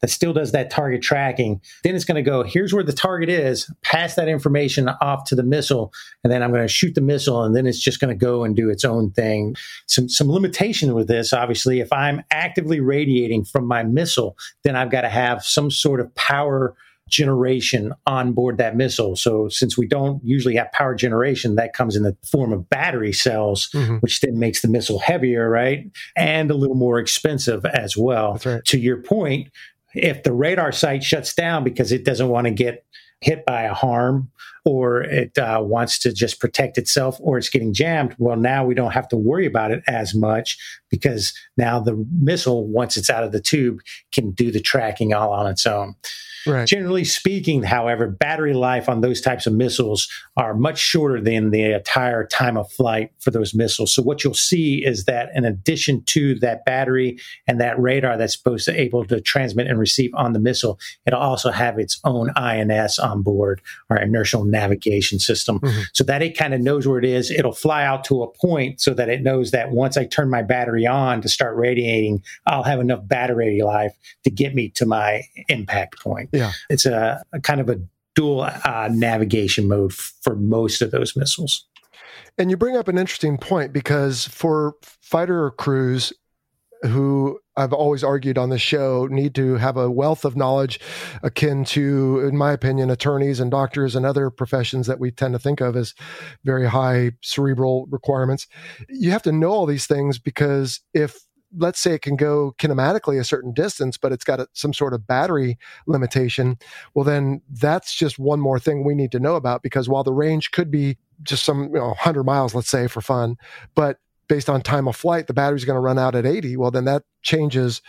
that still does that target tracking. Then it's going to go, here's where the target is, pass that information off to the missile, and then I'm going to shoot the missile, and then it's just going to go and do its own thing. Some, some limitation with this, obviously, if I'm actively radiating from my missile, then I've got to have some sort of power generation on board that missile. So since we don't usually have power generation, that comes in the form of battery cells, mm-hmm. which then makes the missile heavier, right? And a little more expensive as well. Right. To your point, if the radar site shuts down because it doesn't want to get hit by a harm or it uh, wants to just protect itself or it's getting jammed, well, now we don't have to worry about it as much because now the missile, once it's out of the tube, can do the tracking all on its own. Right. Generally speaking, however, battery life on those types of missiles are much shorter than the entire time of flight for those missiles. So what you'll see is that in addition to that battery and that radar that's supposed to able to transmit and receive on the missile, it'll also have its own INS on board or inertial navigation system mm-hmm. so that it kind of knows where it is. It'll fly out to a point so that it knows that once I turn my battery on to start radiating, I'll have enough battery life to get me to my impact point. Yeah. It's a, a kind of a dual uh, navigation mode for most of those missiles. And you bring up an interesting point because for fighter crews who I've always argued on the show need to have a wealth of knowledge akin to, in my opinion, attorneys and doctors and other professions that we tend to think of as very high cerebral requirements. You have to know all these things because if let's say it can go kinematically a certain distance, but it's got a, some sort of battery limitation, well, then that's just one more thing we need to know about because while the range could be just some you know 100 miles, let's say for fun, but based on time of flight, the battery's going to run out at 80. Well, then that changes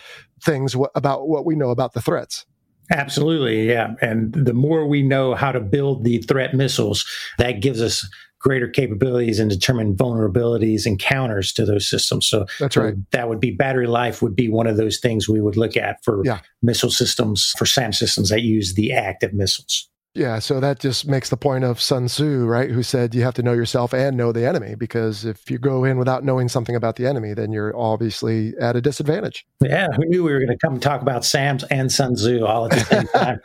things w- about what we know about the threats. Absolutely, yeah. And the more we know how to build the threat missiles, that gives us greater capabilities and determine vulnerabilities and counters to those systems. So that's right. that would be battery life would be one of those things we would look at for yeah. missile systems for SAM systems that use the active missiles. Yeah, so that just makes the point of Sun Tzu, right? Who said you have to know yourself and know the enemy because if you go in without knowing something about the enemy, then you're obviously at a disadvantage. Yeah, who knew we were going to come talk about SAMs and Sun Tzu all at the same time?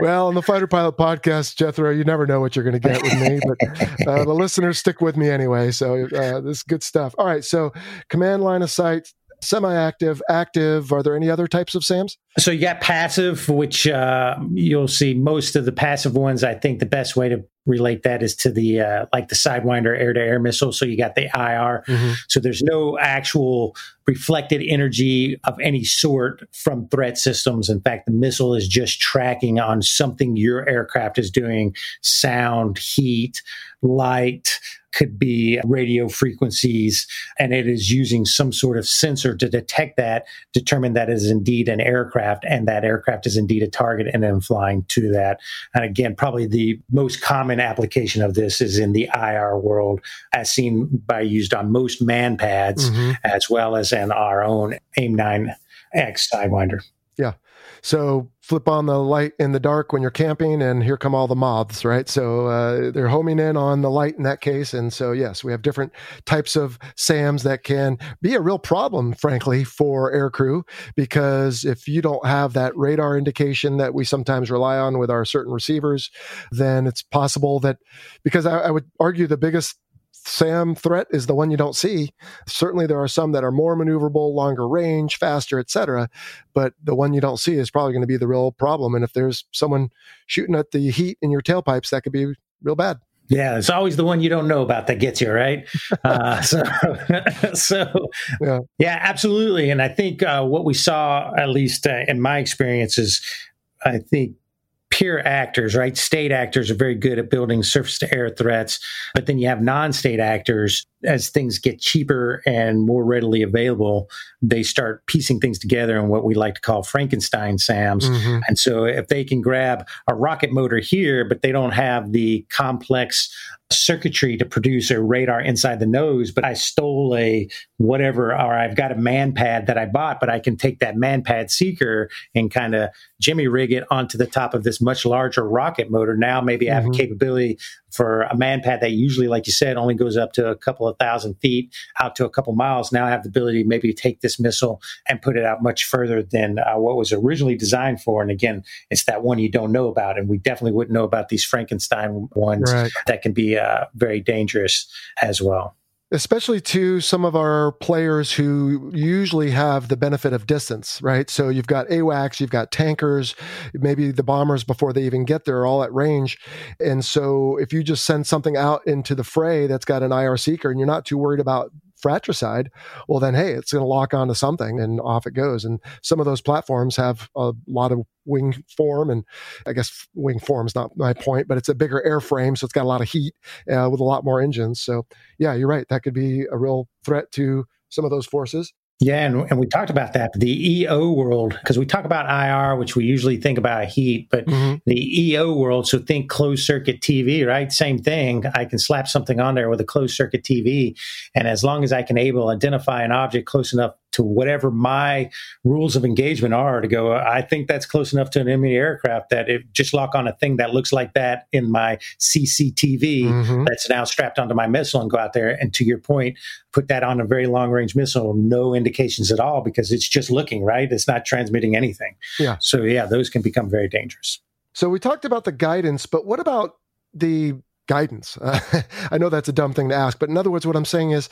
well, on the Fighter Pilot podcast, Jethro, you never know what you're going to get with me, but uh, the listeners stick with me anyway. So uh, this is good stuff. All right, so command line of sight, semi-active, active. Are there any other types of SAMs? So you got passive, which uh, you'll see most of the passive ones. I think the best way to relate that is to the uh, like the Sidewinder air-to-air missile. So you got the IR. Mm-hmm. So there's no actual reflected energy of any sort from threat systems. In fact, the missile is just tracking on something your aircraft is doing: sound, heat, light could be radio frequencies, and it is using some sort of sensor to detect that, determine that is indeed an aircraft, and that aircraft is indeed a target, and then flying to that. And again, probably the most common application of this is in the IR world, as seen by used on most man pads, mm-hmm. as well as in our own AIM 9X Sidewinder. Yeah. So flip on the light in the dark when you're camping, and here come all the moths, right? So uh, they're homing in on the light in that case. And so, yes, we have different types of SAMs that can be a real problem, frankly, for aircrew, because if you don't have that radar indication that we sometimes rely on with our certain receivers, then it's possible that, because I, I would argue the biggest SAM threat is the one you don't see. Certainly, there are some that are more maneuverable, longer range, faster, etc. But the one you don't see is probably going to be the real problem. And if there's someone shooting at the heat in your tailpipes, that could be real bad. Yeah, it's always the one you don't know about that gets you right. Uh, so, so yeah. yeah. absolutely. And I think uh, what we saw, at least uh, in my experience, is I think pure actors, right? State actors are very good at building surface to air threats, but then you have non state actors. As things get cheaper and more readily available, they start piecing things together in what we like to call Frankenstein SAMs. Mm-hmm. And so, if they can grab a rocket motor here, but they don't have the complex circuitry to produce a radar inside the nose, but I stole a whatever, or I've got a man pad that I bought, but I can take that man pad seeker and kind of jimmy rig it onto the top of this much larger rocket motor. Now maybe I have mm-hmm. a capability for a man pad that usually, like you said, only goes up to a couple of thousand feet out to a couple miles. Now I have the ability to maybe take this missile and put it out much further than uh, what was originally designed for. And again, it's that one you don't know about. And we definitely wouldn't know about these Frankenstein ones right. that can be uh, very dangerous as well especially to some of our players who usually have the benefit of distance, right? So you've got AWACS, you've got tankers, maybe the bombers before they even get there are all at range. And so if you just send something out into the fray that's got an IR seeker and you're not too worried about fratricide, well, then, hey, it's going to lock onto something and off it goes. And some of those platforms have a lot of wing form. And I guess wing form is not my point, but it's a bigger airframe. So it's got a lot of heat uh, with a lot more engines. So, yeah, you're right. That could be a real threat to some of those forces. Yeah, and, and we talked about that. The EO world, because we talk about IR, which we usually think about heat, but mm-hmm. the EO world, so think closed circuit TV, right? Same thing. I can slap something on there with a closed circuit TV. And as long as I can able identify an object close enough to whatever my rules of engagement are to go, I think that's close enough to an enemy aircraft that if just lock on a thing that looks like that in my CCTV mm-hmm. that's now strapped onto my missile and go out there. And to your point, put that on a very long range missile, no indications at all because it's just looking, right? It's not transmitting anything. Yeah. So, yeah, those can become very dangerous. So, we talked about the guidance, but what about the guidance? Uh, I know that's a dumb thing to ask, but in other words, what I'm saying is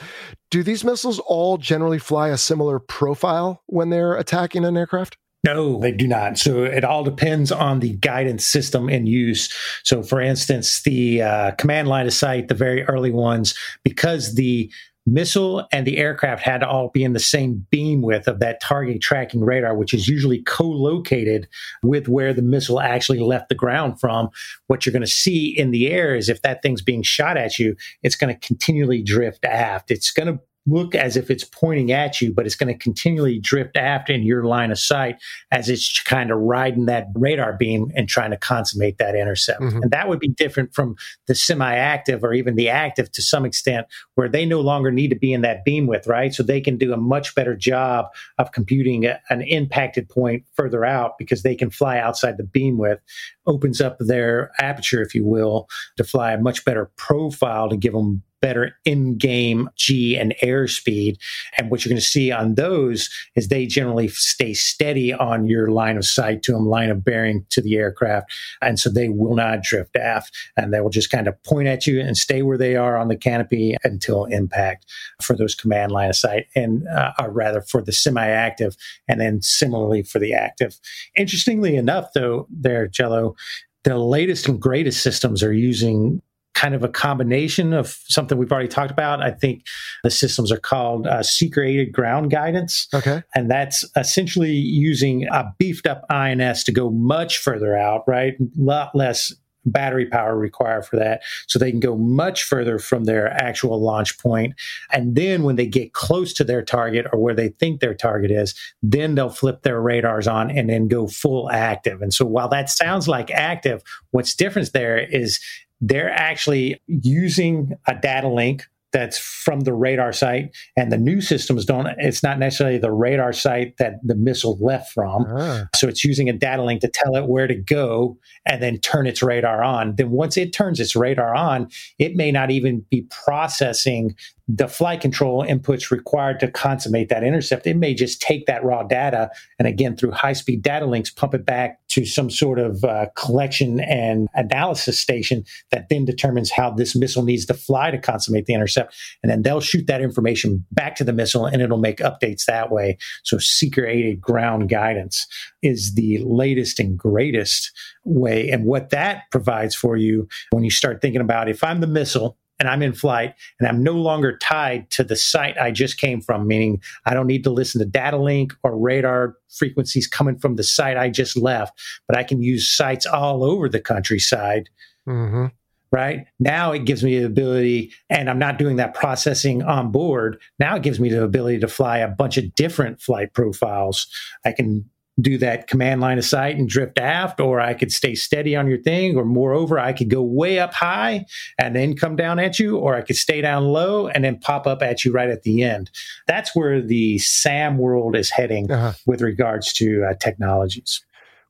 do these missiles all generally fly a similar profile when they're attacking an aircraft? No, they do not. So it all depends on the guidance system in use. So, for instance, the uh, command line of sight, the very early ones, because the missile and the aircraft had to all be in the same beam width of that target tracking radar, which is usually co-located with where the missile actually left the ground from. What you're going to see in the air is if that thing's being shot at you, it's going to continually drift aft. It's going to look as if it's pointing at you, but it's going to continually drift aft in your line of sight as it's kind of riding that radar beam and trying to consummate that intercept. Mm-hmm. And that would be different from the semi active or even the active to some extent, where they no longer need to be in that beam width, right? So they can do a much better job of computing a, an impacted point further out because they can fly outside the beam width, opens up their aperture, if you will, to fly a much better profile to give them better endgame G and airspeed. And what you're going to see on those is they generally stay steady on your line of sight to them, line of bearing to the aircraft. And so they will not drift aft and they will just kind of point at you and stay where they are on the canopy until impact for those command line of sight and uh, or rather for the semi-active and then similarly for the active. Interestingly enough, though, there, Jello, the latest and greatest systems are using kind of a combination of something we've already talked about. I think the systems are called uh, seeker aided ground guidance. Okay. And that's essentially using a beefed up INS to go much further out, right? A lot less battery power required for that. So they can go much further from their actual launch point. And then when they get close to their target or where they think their target is, then they'll flip their radars on and then go full active. And so while that sounds like active, what's different there is they're actually using a data link that's from the radar site and the new systems don't it's not necessarily the radar site that the missile left from ah. so it's using a data link to tell it where to go and then turn its radar on then once it turns its radar on it may not even be processing the flight control inputs required to consummate that intercept. It may just take that raw data and again, through high speed data links, pump it back to some sort of uh, collection and analysis station that then determines how this missile needs to fly to consummate the intercept. And then they'll shoot that information back to the missile and it'll make updates that way. So seeker aided ground guidance is the latest and greatest way. And what that provides for you when you start thinking about if I'm the missile, and I'm in flight and I'm no longer tied to the site I just came from, meaning I don't need to listen to data link or radar frequencies coming from the site I just left, but I can use sites all over the countryside. Mm-hmm. Right now, it gives me the ability, and I'm not doing that processing on board. Now, it gives me the ability to fly a bunch of different flight profiles. I can do that command line of sight and drift aft, or I could stay steady on your thing, or moreover, I could go way up high and then come down at you, or I could stay down low and then pop up at you right at the end. That's where the SAM world is heading uh-huh. with regards to uh, technologies.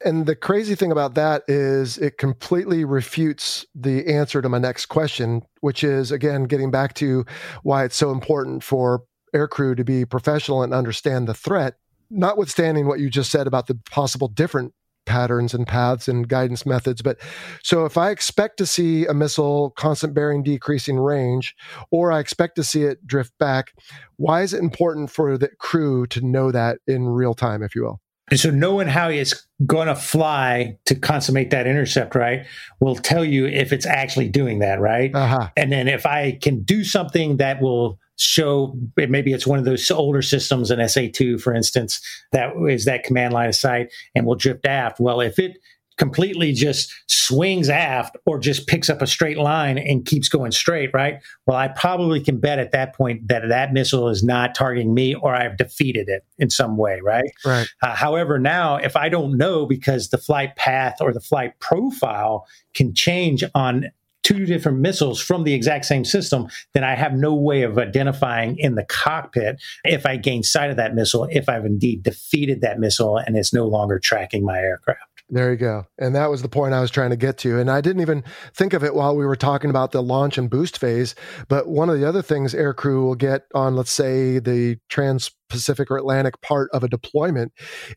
And the crazy thing about that is it completely refutes the answer to my next question, which is again, getting back to why it's so important for aircrew to be professional and understand the threat notwithstanding what you just said about the possible different patterns and paths and guidance methods. But so if I expect to see a missile constant bearing decreasing range, or I expect to see it drift back, why is it important for the crew to know that in real time, if you will? And so knowing how it's going to fly to consummate that intercept, right, will tell you if it's actually doing that, right? Uh-huh. And then if I can do something that will show maybe it's one of those older systems an sa2 for instance that is that command line of sight and will drift aft. Well if it completely just swings aft or just picks up a straight line and keeps going straight right? Well i probably can bet at that point that that missile is not targeting me or i've defeated it in some way right? Right. Uh, however now if i don't know because the flight path or the flight profile can change on two different missiles from the exact same system, then I have no way of identifying in the cockpit if I gain sight of that missile, if I've indeed defeated that missile and it's no longer tracking my aircraft. There you go. And that was the point I was trying to get to. And I didn't even think of it while we were talking about the launch and boost phase. But one of the other things aircrew will get on, let's say, the trans Pacific or Atlantic part of a deployment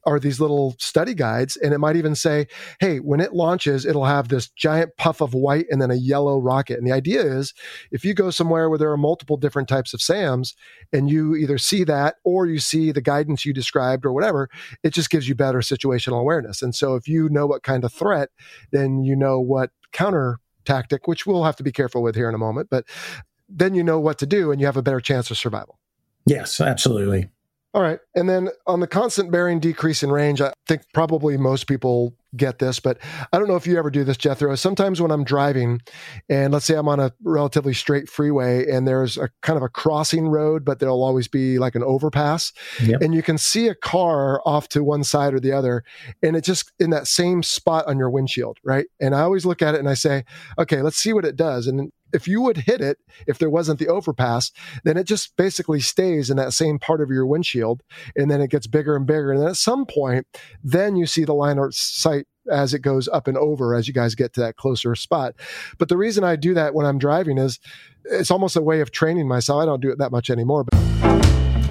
are these little study guides. And it might even say, hey, when it launches, it'll have this giant puff of white and then a yellow rocket. And the idea is if you go somewhere where there are multiple different types of SAMs and you either see that or you see the guidance you described or whatever, it just gives you better situational awareness. And so if you know what kind of threat, then you know what counter tactic, which we'll have to be careful with here in a moment. But then you know what to do and you have a better chance of survival. Yes, absolutely. All right. And then on the constant bearing decrease in range, I think probably most people get this, but I don't know if you ever do this, Jethro. Sometimes when I'm driving and let's say I'm on a relatively straight freeway and there's a kind of a crossing road, but there'll always be like an overpass Yep. and you can see a car off to one side or the other and it's just in that same spot on your windshield, right? And I always look at it and I say, okay, let's see what it does. And if you would hit it, if there wasn't the overpass, then it just basically stays in that same part of your windshield and then it gets bigger and bigger. And then at some point, then you see the line of sight as it goes up and over as you guys get to that closer spot. But the reason I do that when I'm driving is it's almost a way of training myself. I don't do it that much anymore, but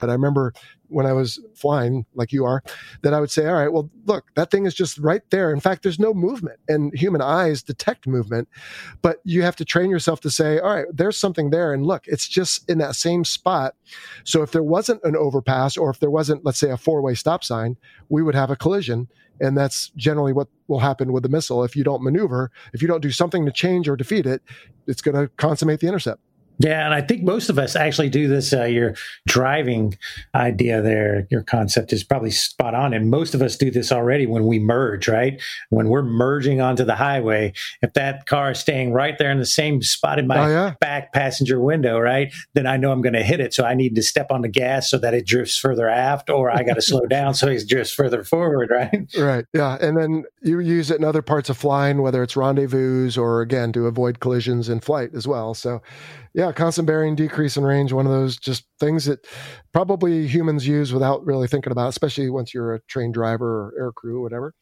But I remember when I was flying, like you are, that I would say, all right, well, look, that thing is just right there. In fact, there's no movement, and human eyes detect movement, but you have to train yourself to say, all right, there's something there. And look, it's just in that same spot. So if there wasn't an overpass, or if there wasn't, let's say, a four way stop sign, we would have a collision. And that's generally what will happen with the missile. If you don't maneuver, if you don't do something to change or defeat it, it's going to consummate the intercept. Yeah, and I think most of us actually do this. Uh, your driving idea there, your concept is probably spot on. And most of us do this already when we merge, right? When we're merging onto the highway, if that car is staying right there in the same spot in my Oh, yeah. back passenger window, right? Then I know I'm going to hit it. So I need to step on the gas so that it drifts further aft, or I got to slow down so it drifts further forward, right? Right. Yeah. And then you use it in other parts of flying, whether it's rendezvous or again to avoid collisions in flight as well. So, yeah, constant bearing, decrease in range, one of those just things that probably humans use without really thinking about, especially once you're a trained driver or air crew, or whatever.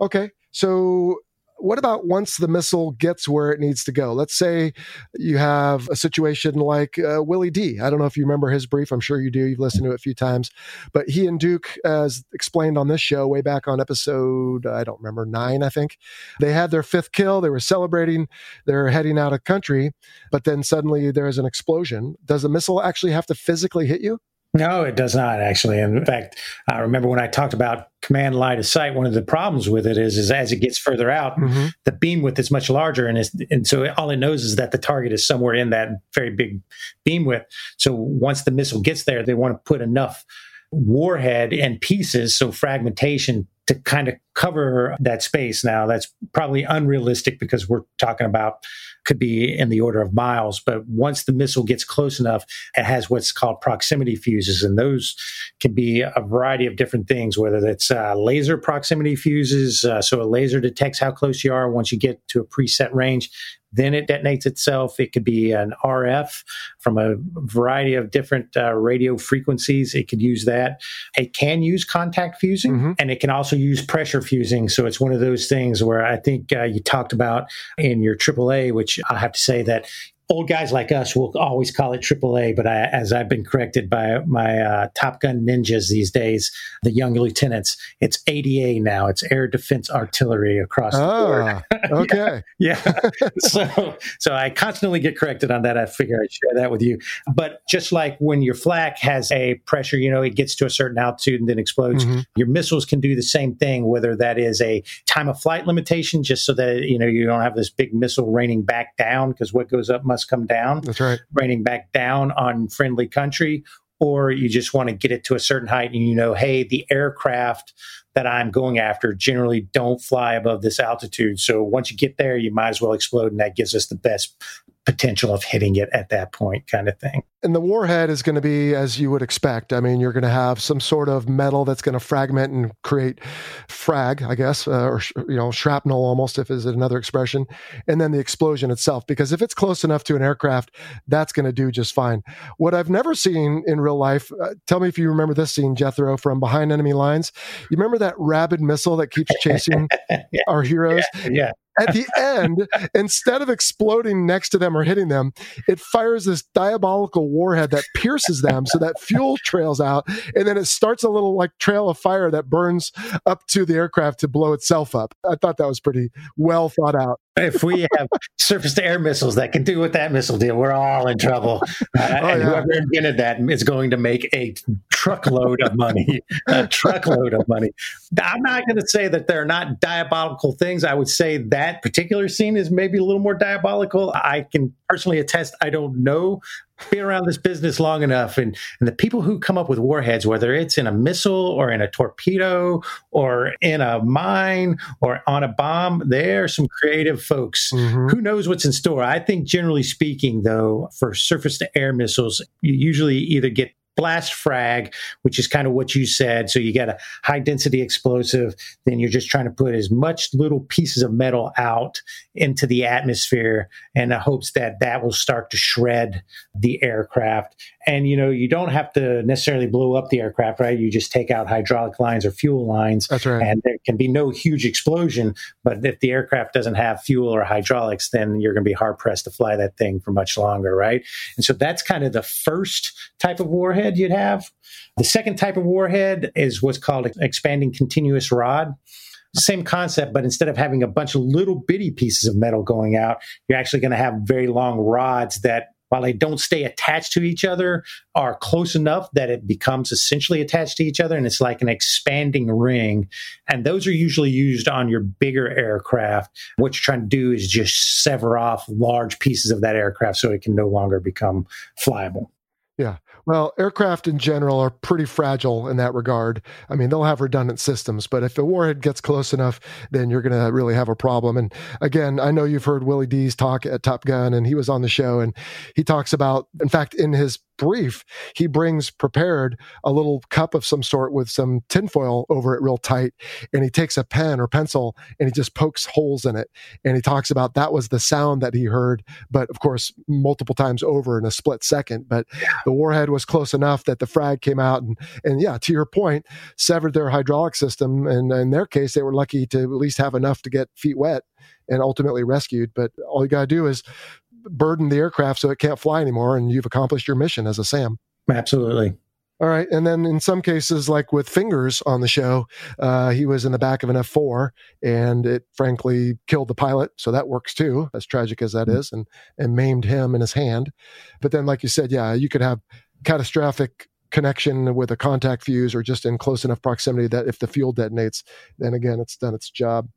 Okay. So, what about once the missile gets where it needs to go? Let's say you have a situation like uh, Willie D. I don't know if you remember his brief. I'm sure you do. You've listened to it a few times. But he and Duke, as explained on this show way back on episode, I don't remember, nine, I think, they had their fifth kill. They were celebrating. They're heading out of country. But then suddenly there's an explosion. Does the missile actually have to physically hit you? No, it does not actually. In fact, I remember when I talked about command line of sight, one of the problems with it is, is as it gets further out, Mm-hmm. the beam width is much larger, and and so all it knows is that the target is somewhere in that very big beam width. So once the missile gets there, they want to put enough warhead and pieces, so fragmentation, to kind of cover that space. Now that's probably unrealistic because we're talking about could be in the order of miles. But once the missile gets close enough, it has what's called proximity fuses, and those can be a variety of different things. Whether that's uh, laser proximity fuses, uh, so a laser detects how close you are once you get to a preset range. Then it detonates itself. It could be an RF from a variety of different uh, radio frequencies. It could use that. It can use contact fusing, Mhm. and it can also use pressure fusing. So it's one of those things where I think uh, you talked about in your AAA, which I have to say that old guys like us will always call it AAA, but I, as I've been corrected by my uh, Top Gun ninjas these days, the young lieutenants, it's ADA now. It's Air Defense Artillery across the board. Ah, okay. Yeah. so so I constantly get corrected on that. I figure I'd share that with you. But just like when your flak has a pressure, you know, it gets to a certain altitude and then explodes. Mhm. Your missiles can do the same thing, whether that is a time of flight limitation, just so that you know you don't have this big missile raining back down, because what goes up must come down That's right. raining back down on friendly country, or you just want to get it to a certain height and you know, hey, the aircraft that I'm going after generally don't fly above this altitude. So once you get there, you might as well explode, and that gives us the best potential of hitting it at that point, kind of thing. And the warhead is going to be as you would expect. I mean, you're going to have some sort of metal that's going to fragment and create frag, I guess, uh, or you know, shrapnel almost, if is another expression, and then the explosion itself. Because if it's close enough to an aircraft, that's going to do just fine. What I've never seen in real life. Uh, tell me if you remember this scene, Jethro, from Behind Enemy Lines. You remember that rabid missile that keeps chasing yeah. our heroes? Yeah. yeah at the end, instead of exploding next to them or hitting them, it fires this diabolical warhead that pierces them so that fuel trails out. And then it starts a little like trail of fire that burns up to the aircraft to blow itself up. I thought that was pretty well thought out if we have surface to air missiles that can do what that missile did, we're all in trouble. Uh, oh, and yeah. whoever invented that is going to make a truckload of money. a truckload of money. I'm not going to say that they're not diabolical things. I would say that particular scene is maybe a little more diabolical. I can personally attest, I don't know been around this business long enough and, and the people who come up with warheads whether it's in a missile or in a torpedo or in a mine or on a bomb they're some creative folks mm-hmm. who knows what's in store i think generally speaking though for surface to air missiles you usually either get blast frag, which is kind of what you said. So you get a high density explosive, then you're just trying to put as much little pieces of metal out into the atmosphere in the hopes that that will start to shred the aircraft. And you know, you don't have to necessarily blow up the aircraft, right? You just take out hydraulic lines or fuel lines. That's right. And there can be no huge explosion. But if the aircraft doesn't have fuel or hydraulics, then you're going to be hard pressed to fly that thing for much longer, right? And so that's kind of the first type of warhead warhead you'd have. The second type of warhead is what's called expanding continuous rod. Same concept, but instead of having a bunch of little bitty pieces of metal going out, you're actually going to have very long rods that while they don't stay attached to each other, are close enough that it becomes essentially attached to each other. And it's like an expanding ring. And those are usually used on your bigger aircraft. What you're trying to do is just sever off large pieces of that aircraft so it can no longer become flyable. Yeah. Well, aircraft in general are pretty fragile in that regard. I mean, they'll have redundant systems, but if a warhead gets close enough, then you're going to really have a problem. And again, I know you've heard Willie D's talk at Top Gun, and he was on the show, and he talks about, in fact, in his brief, he brings prepared a little cup of some sort with some tinfoil over it real tight. And he takes a pen or pencil and he just pokes holes in it. And he talks about that was the sound that he heard, but of course, multiple times over in a split second. But the warhead was close enough that the frag came out. And, and yeah, to your point, severed their hydraulic system. And in their case, they were lucky to at least have enough to get feet wet and ultimately rescued. But all you got to do is burden the aircraft so it can't fly anymore, and you've accomplished your mission as a SAM. Absolutely. All right. And then in some cases, like with Fingers on the show, uh, he was in the back of an F 4 and it frankly killed the pilot. So that works too, as tragic as that mm-hmm. and, and maimed him in his hand. But then, like you said, yeah, you could have catastrophic connection with a contact fuse or just in close enough proximity that if the fuel detonates, then again, it's done its job.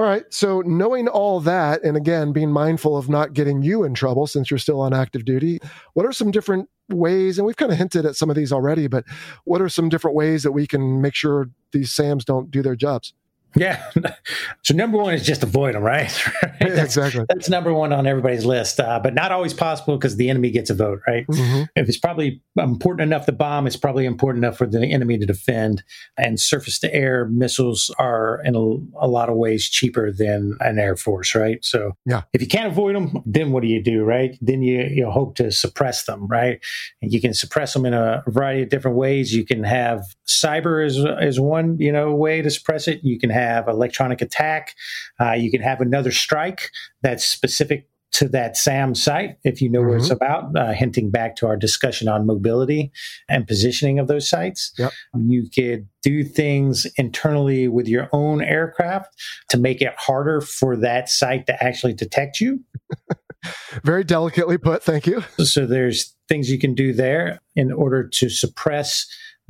All right. So, knowing all that, and again, being mindful of not getting you in trouble since you're still on active duty, what are some different ways? And we've kind of hinted at some of these already, but what are some different ways that we can make sure these SAMs don't do their jobs? Yeah. So number one is just avoid them, right? right? That's, exactly. That's number one on everybody's list, uh, but not always possible because the enemy gets a vote, right? Mm-hmm. If it's probably important enough to bomb, it's probably important enough for the enemy to defend. And surface to air missiles are in a, a, lot of ways cheaper than an air force, right? So yeah. if you can't avoid them, then what do you do, right? Then you you hope to suppress them, right? And you can suppress them in a variety of different ways. You can have cyber is is one you know way to suppress it. You can have have electronic attack. Uh, you can have another strike that's specific to that SAM site if you know mm-hmm. what it's mm-hmm. about, uh, hinting back to our discussion on mobility and positioning of those sites. Yep. You could do things internally with your own aircraft to make it harder for that site to actually detect you. Very delicately put. Thank you. So there's things you can do there in order to suppress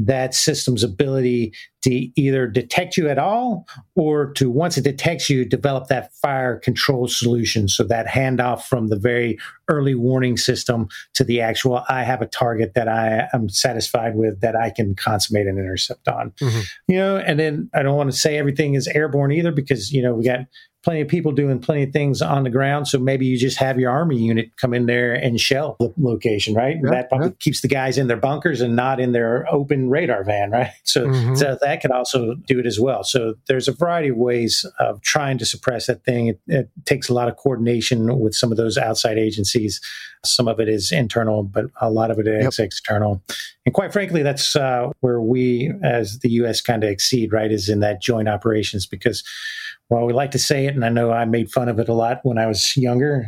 that system's ability to either detect you at all or to once it detects you develop that fire control solution so that handoff from the very early warning system to the actual i have a target that i am satisfied with that i can consummate an intercept on Mm-hmm. you know and then i don't want to say everything is airborne either because you know we got plenty of people doing plenty of things on the ground. So maybe you just have your army unit come in there and shell the location, right? Yeah, that probably yeah. keeps the guys in their bunkers and not in their open radar van, right? So, Mhm. so that could also do it as well. So there's a variety of ways of trying to suppress that thing. It, it takes a lot of coordination with some of those outside agencies. Some of it is internal, but a lot of it is external. And quite frankly, that's uh, where we, as the U.S., kind of exceed, right? Is in that joint operations because well, we like to say it, and I know I made fun of it a lot when I was younger.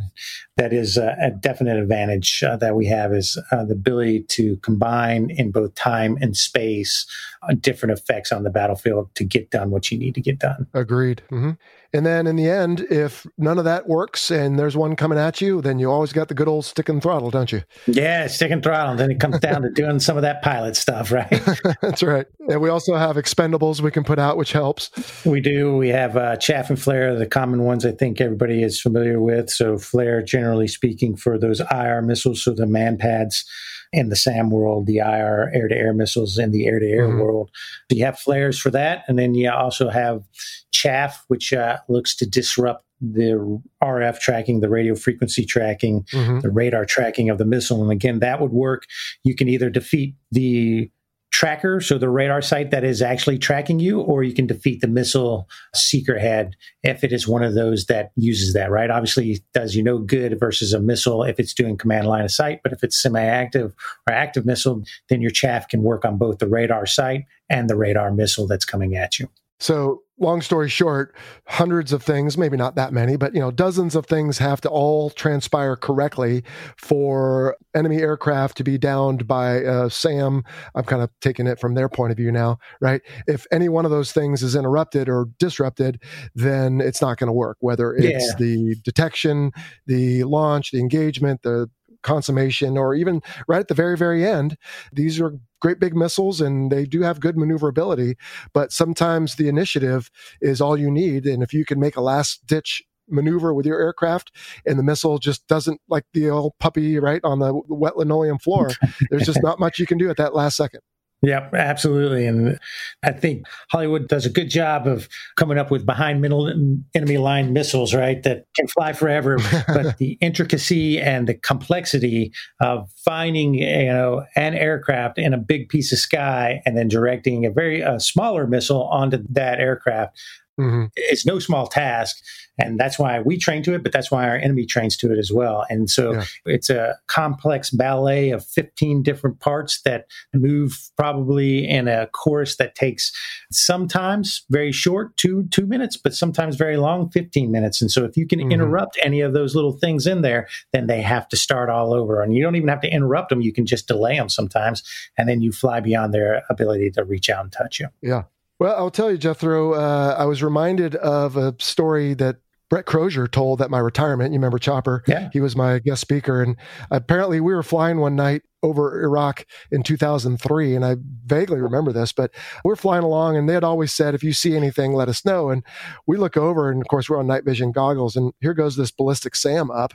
That is uh, a definite advantage uh, that we have is uh, the ability to combine in both time and space uh, different effects on the battlefield to get done what you need to get done. Agreed. hmm And then in the end, if none of that works and there's one coming at you, then you always got the good old stick and throttle, don't you? Yeah, stick and throttle. And then it comes down to doing some of that pilot stuff, right? That's right. And we also have expendables we can put out, which helps. We do. We have uh, chaff and flare, the common ones I think everybody is familiar with. So, flare, generally speaking, for those IR missiles, so the MANPADS in the SAM world, the IR air to air missiles in the air to air world. So, you have flares for that. And then you also have chaff, which uh, looks to disrupt the RF tracking, the radio frequency tracking, Mhm. the radar tracking of the missile. And again, that would work. You can either defeat the tracker, so the radar site that is actually tracking you, or you can defeat the missile seeker head if it is one of those that uses that, right? Obviously, does you no good versus a missile if it's doing command line of sight, but if it's semi active or active missile, then your chaff can work on both the radar site and the radar missile that's coming at you. So, long story short, hundreds of things, maybe not that many, but you know, dozens of things have to all transpire correctly for enemy aircraft to be downed by uh, SAM. I'm kind of taking it from their point of view now, right? If any one of those things is interrupted or disrupted, then it's not going to work, whether it's Yeah. the detection, the launch, the engagement, the consummation, or even right at the very, very end. These are great big missiles and they do have good maneuverability, but sometimes the initiative is all you need. And if you can make a last ditch maneuver with your aircraft and the missile just doesn't like the old puppy right on the wet linoleum floor, there's just not much you can do at that last second. Yep, absolutely. And I think Hollywood does a good job of coming up with behind middle enemy line missiles, right, that can fly forever. but the intricacy and the complexity of finding, you know, an aircraft in a big piece of sky and then directing a very uh, smaller missile onto that aircraft hmm it's no small task and that's why we train to it but that's why our enemy trains to it as well and so Yeah. it's a complex ballet of 15 different parts that move probably in a course that takes sometimes very short two two minutes but sometimes very long 15 minutes and so if you can Mhm. interrupt any of those little things in there then they have to start all over and you don't even have to interrupt them you can just delay them sometimes and then you fly beyond their ability to reach out and touch you Yeah. Well, I'll tell you, Jethro, uh, I was reminded of a story that Brett Crozier told at my retirement. You remember Chopper? Yeah. He was my guest speaker. And apparently we were flying one night over Iraq in 2003. And I vaguely remember this, but we're flying along and they had always said, if you see anything, let us know. And we look over and of course we're on night vision goggles and here goes this ballistic Sam up.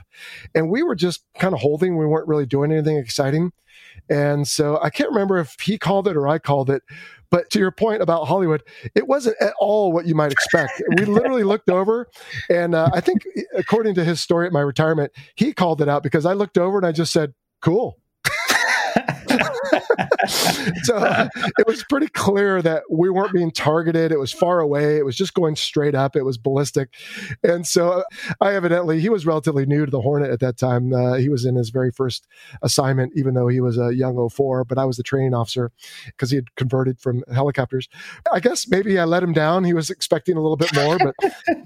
And we were just kind of holding. We weren't really doing anything exciting. And so I can't remember if he called it or I called it. But to your point about Hollywood, it wasn't at all what you might expect. We literally looked over, and uh, I think, according to his story at my retirement, he called it out because I looked over and I just said, "Cool." so it was pretty clear that we weren't being targeted. It was far away. It was just going straight up. It was ballistic, and so I evidently he was relatively new to the Hornet at that time. Uh, he was in his very first assignment, even though he was a young 04, But I was the training officer because he had converted from helicopters. I guess maybe I let him down. He was expecting a little bit more, but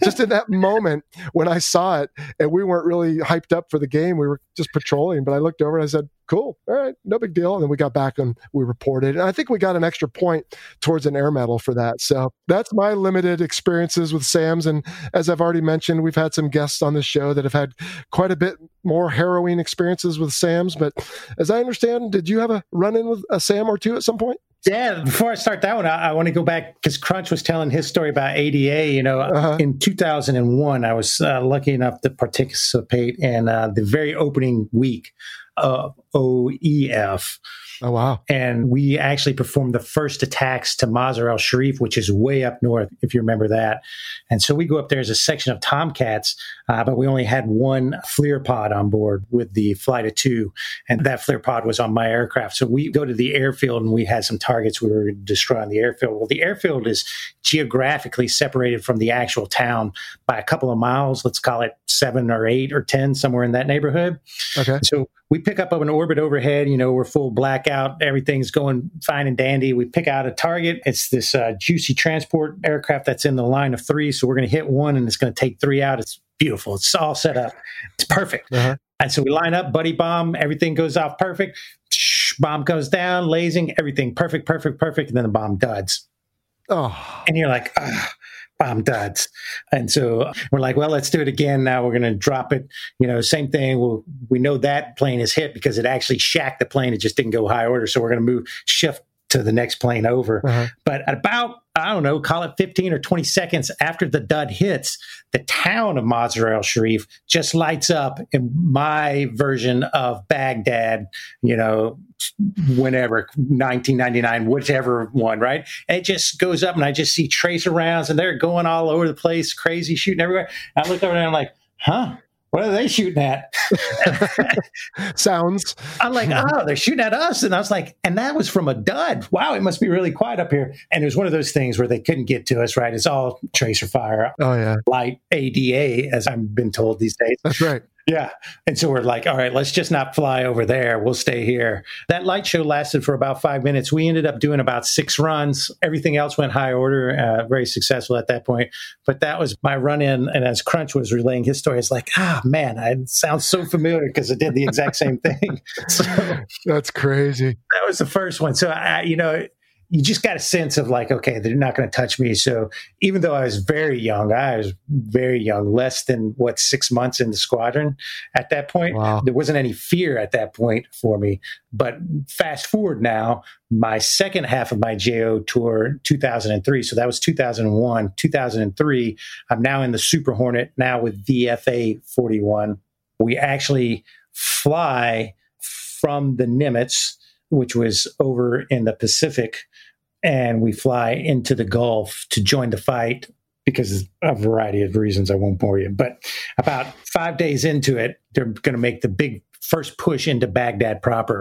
just in that moment when I saw it, and we weren't really hyped up for the game, we were just patrolling. But I looked over and I said, "Cool, all right, no big deal." And then we got back back and we reported. And I think we got an extra point towards an air medal for that. So that's my limited experiences with SAMs. And as I've already mentioned, we've had some guests on the show that have had quite a bit more harrowing experiences with SAMs. But as I understand, did you have a run in with a SAM or two at some point? Yeah, before I start that one, I, I want to go back because Crunch was telling his story about ADA. You know, uh-huh. in 2001, I was uh, lucky enough to participate in uh, the very opening week of OEF. Oh, wow. And we actually performed the first attacks to Mazar al Sharif, which is way up north, if you remember that. And so we go up there as a section of Tomcats, uh, but we only had one FLIR pod on board with the flight of two. And that FLIR pod was on my aircraft. So we go to the airfield and we had some targets we were destroying the airfield. Well, the airfield is geographically separated from the actual town by a couple of miles. Let's call it seven or eight or 10, somewhere in that neighborhood. Okay. So we pick up an orbit overhead. You know, we're full blackout. Everything's going fine and dandy. We pick out a target. It's this uh, juicy transport aircraft that's in the line of three. So we're going to hit one and it's going to take three out. It's beautiful. It's all set up. It's perfect. Uh-huh. And so we line up, buddy bomb. Everything goes off perfect. Shh, bomb goes down, lasing, everything perfect, perfect, perfect. And then the bomb duds. Oh. And you're like, Ugh bomb duds. And so we're like, well, let's do it again. Now we're going to drop it. You know, same thing. We'll, we know that plane is hit because it actually shacked the plane. It just didn't go high order. So we're going to move, shift to the next plane over. Uh-huh. But at about, I don't know, call it 15 or 20 seconds after the dud hits, the town of Mazar al Sharif just lights up in my version of Baghdad, you know, whenever 1999 whichever one right? And it just goes up and i just see tracer rounds and they're going all over the place crazy shooting everywhere. I look over there and i'm like huh what are they shooting at? Sounds. I'm like, oh, they're shooting at us. And I was like, and that was from a dud. Wow, it must be really quiet up here. And it was one of those things where they couldn't get to us, right? It's all tracer fire. Oh, yeah. Light ADA, as I've been told these days. That's right. Yeah. And so we're like, all right, let's just not fly over there. We'll stay here. That light show lasted for about five minutes. We ended up doing about six runs. Everything else went high order, uh, very successful at that point. But that was my run in. And as Crunch was relaying his story, it's like, ah, man, it sounds so familiar because it did the exact same thing. So that's crazy. That was the first one. So, I, you know, you just got a sense of like, okay, they're not going to touch me. So even though I was very young, I was very young, less than what six months in the squadron at that point. Wow. There wasn't any fear at that point for me. But fast forward now, my second half of my JO tour, 2003. So that was 2001, 2003. I'm now in the Super Hornet now with VFA 41. We actually fly from the Nimitz which was over in the Pacific, and we fly into the Gulf to join the fight because of a variety of reasons. I won't bore you. But about five days into it, they're going to make the big first push into Baghdad proper.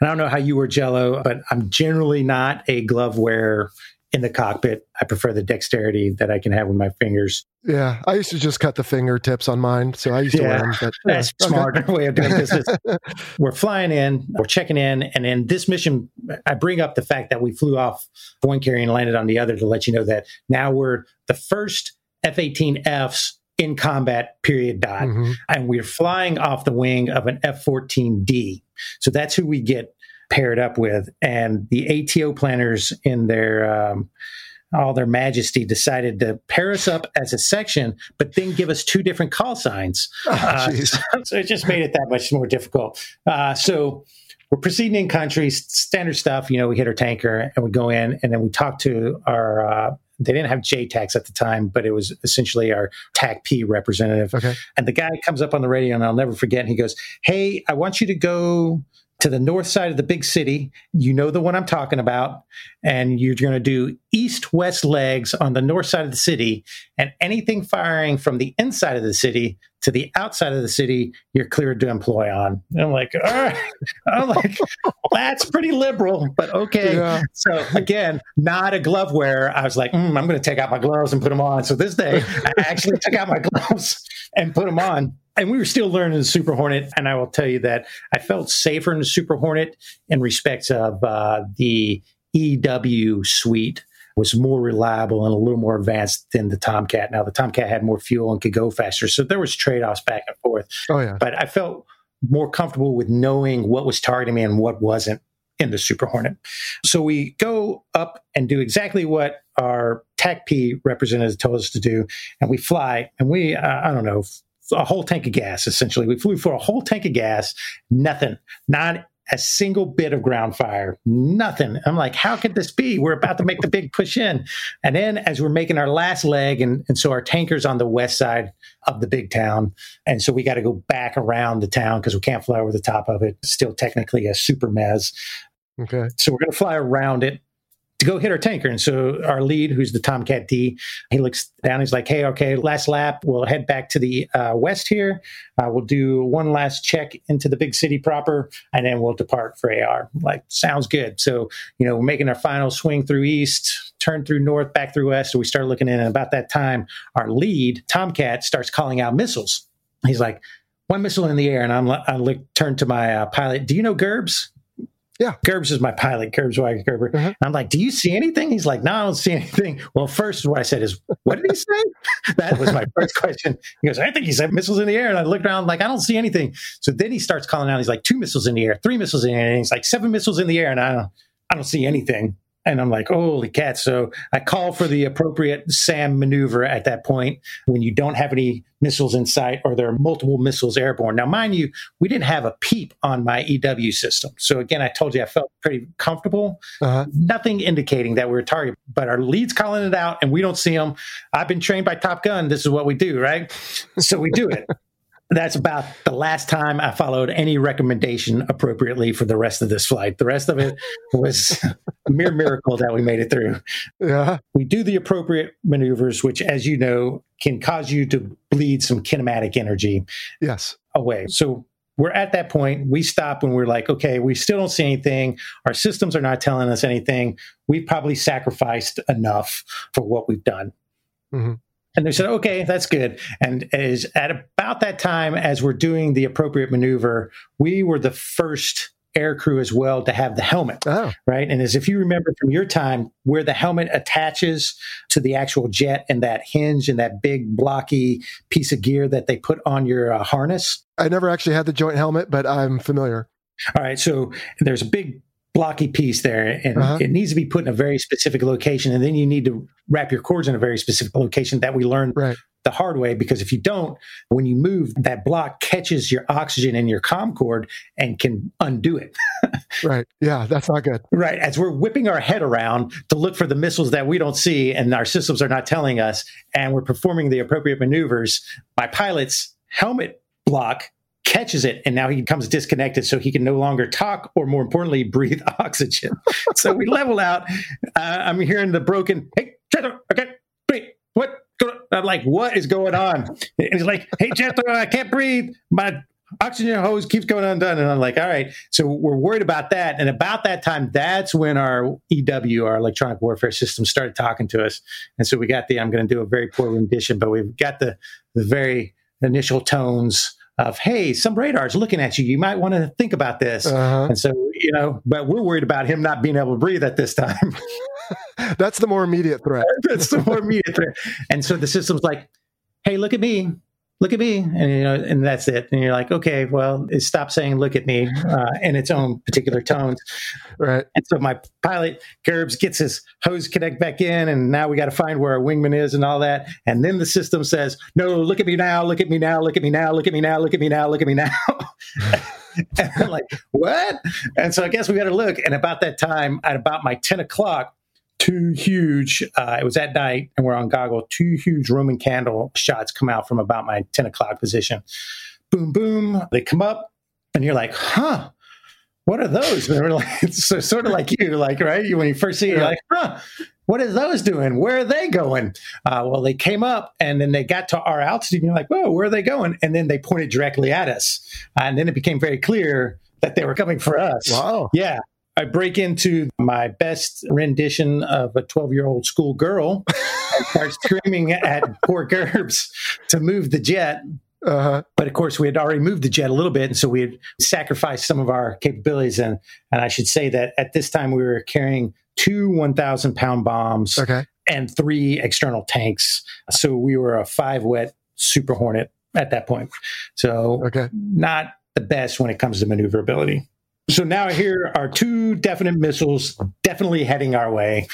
And I don't know how you were, Jello, but I'm generally not a glove wearer in the cockpit. I prefer the dexterity that I can have with my fingers. Yeah, I used to just cut the fingertips on mine, so I used to yeah, wear them. But, that's okay. smart way of doing business. we're flying in, we're checking in, and in this mission, I bring up the fact that we flew off one carrier and landed on the other to let you know that now we're the first F-18Fs in combat. Period. Dot, mm-hmm. and we're flying off the wing of an F-14D. So that's who we get paired up with. And the ATO planners in their um, all their majesty decided to pair us up as a section, but then give us two different call signs. Oh, uh, so, so, it just made it that much more difficult. Uh, so we're proceeding in country, standard stuff. You know, we hit our tanker and we go in, and then we talk to our. Uh, they didn't have JTACs at the time, but it was essentially our TACP representative. Okay. And the guy comes up on the radio, and I'll never forget. And he goes, "Hey, I want you to go to the north side of the big city. You know the one I'm talking about. And you're going to do east west legs on the north side of the city. And anything firing from the inside of the city to the outside of the city, you're cleared to employ on. And I'm like, all right. I'm like, that's pretty liberal, but okay. Yeah. So again, not a glove wearer. I was like, mm, I'm going to take out my gloves and put them on. So this day, I actually took out my gloves and put them on and we were still learning the Super Hornet. And I will tell you that I felt safer in the Super Hornet in respects of uh, the EW suite was more reliable and a little more advanced than the Tomcat. Now the Tomcat had more fuel and could go faster, so there was trade offs back and forth. Oh yeah, but I felt more comfortable with knowing what was targeting me and what wasn't. in the Super Hornet. So we go up and do exactly what our TACP representative told us to do, and we fly, and we, uh, I don't know, a whole tank of gas, essentially. We flew for a whole tank of gas, nothing, not a single bit of ground fire, nothing. I'm like, how could this be? We're about to make the big push in. And then as we're making our last leg, and, and so our tanker's on the west side of the big town. And so we got to go back around the town because we can't fly over the top of it. Still technically a super MEZ. Okay. So we're going to fly around it to go hit our tanker. And so our lead, who's the Tomcat D, he looks down. He's like, "Hey, okay, last lap. We'll head back to the uh, west here. Uh, we'll do one last check into the big city proper, and then we'll depart for AR." Like, sounds good. So you know, we're making our final swing through east, turn through north, back through west. So we start looking in, and about that time, our lead Tomcat starts calling out missiles. He's like. One missile in the air, and I'm I look turn to my uh, pilot. Do you know Gerbs? Yeah. Gerbs is my pilot, Gerbs Wagner Gerber. Uh-huh. And I'm like, do you see anything? He's like, no, I don't see anything. Well, first, what I said is, what did he say? that was my first question. He goes, I think he said missiles in the air. And I looked around, like, I don't see anything. So then he starts calling out. He's like, two missiles in the air, three missiles in the air. And he's like, seven missiles in the air. And I don't, I don't see anything. And I'm like, holy cat. So I call for the appropriate SAM maneuver at that point when you don't have any missiles in sight or there are multiple missiles airborne. Now, mind you, we didn't have a peep on my EW system. So again, I told you I felt pretty comfortable. Uh-huh. Nothing indicating that we are a target, but our lead's calling it out and we don't see them. I've been trained by Top Gun. This is what we do, right? So we do it. That's about the last time I followed any recommendation appropriately for the rest of this flight. The rest of it was a mere miracle that we made it through. Yeah. We do the appropriate maneuvers, which, as you know, can cause you to bleed some kinematic energy Yes. away. So we're at that point. We stop when we're like, okay, we still don't see anything. Our systems are not telling us anything. We've probably sacrificed enough for what we've done. Mhm. And they said, okay, that's good. And as at about that time, as we're doing the appropriate maneuver, we were the first air crew as well to have the helmet Oh. right? And as if you remember from your time, where the helmet attaches to the actual jet and that hinge and that big blocky piece of gear that they put on your uh, harness. I never actually had the joint helmet, but I'm familiar. All right, so there's a big blocky piece there, and Uh-huh. it needs to be put in a very specific location, and then you need to wrap your cords in a very specific location that we learned Right. the hard way because if you don't, when you move, that block catches your oxygen in your com cord and can undo it. Right. Yeah, that's not good. Right. As we're whipping our head around to look for the missiles that we don't see and our systems are not telling us, and we're performing the appropriate maneuvers, my pilot's helmet block catches it and now he becomes disconnected so he can no longer talk or more importantly breathe oxygen. So we level out. Uh, i'm hearing the broken hey Jethro, okay wait what i'm like what is going on? And he's like hey Jethro, i can't breathe. My oxygen hose keeps going undone. And i'm like all right. So we're worried about that. And about that time that's when our ew our electronic warfare system started talking to us. And so we got the i'm going to do a very poor rendition but we've got the the very initial tones of hey some radars looking at you. You might want to think about this. Uh-huh. and so you know but we're worried about him not being able to breathe at this time. That's the more immediate threat. that's the more immediate threat. And so the system's like hey look at me look at me and you know and that's it and you're like okay well it stopped saying look at me uh, in its own particular tones Right. and so my pilot Gerbs gets his hose connect back in, and now we got to find where our wingman is and all that. And then the system says, "No, look at me now, look at me now, look at me now, look at me now, look at me now, look at me now." and I'm like, "What?" And so I guess we got to look. And about that time, at about my ten o'clock, two huge. Uh, it was at night, and we're on goggle. Two huge Roman candle shots come out from about my ten o'clock position. Boom, boom. They come up, and you're like, "Huh." what are those? And we're like, it's so, sort of like you, like, right? You, when you first see it, you're like, huh, what are those doing? Where are they going? Uh, well, they came up and then they got to our altitude and you're like, whoa, where are they going? And then they pointed directly at us. and then it became very clear that they were coming for us. Wow. Yeah. I break into my best rendition of a 12 year old school girl and start screaming at poor Gerbs to move the jet. Uh-huh. But of course, we had already moved the jet a little bit, and so we had sacrificed some of our capabilities. And and I should say that at this time we were carrying two 1,000 pound bombs Okay. and three external tanks. So we were a five wet Super Hornet at that point. So Okay. not the best when it comes to maneuverability. So now here are two definite missiles definitely heading our way.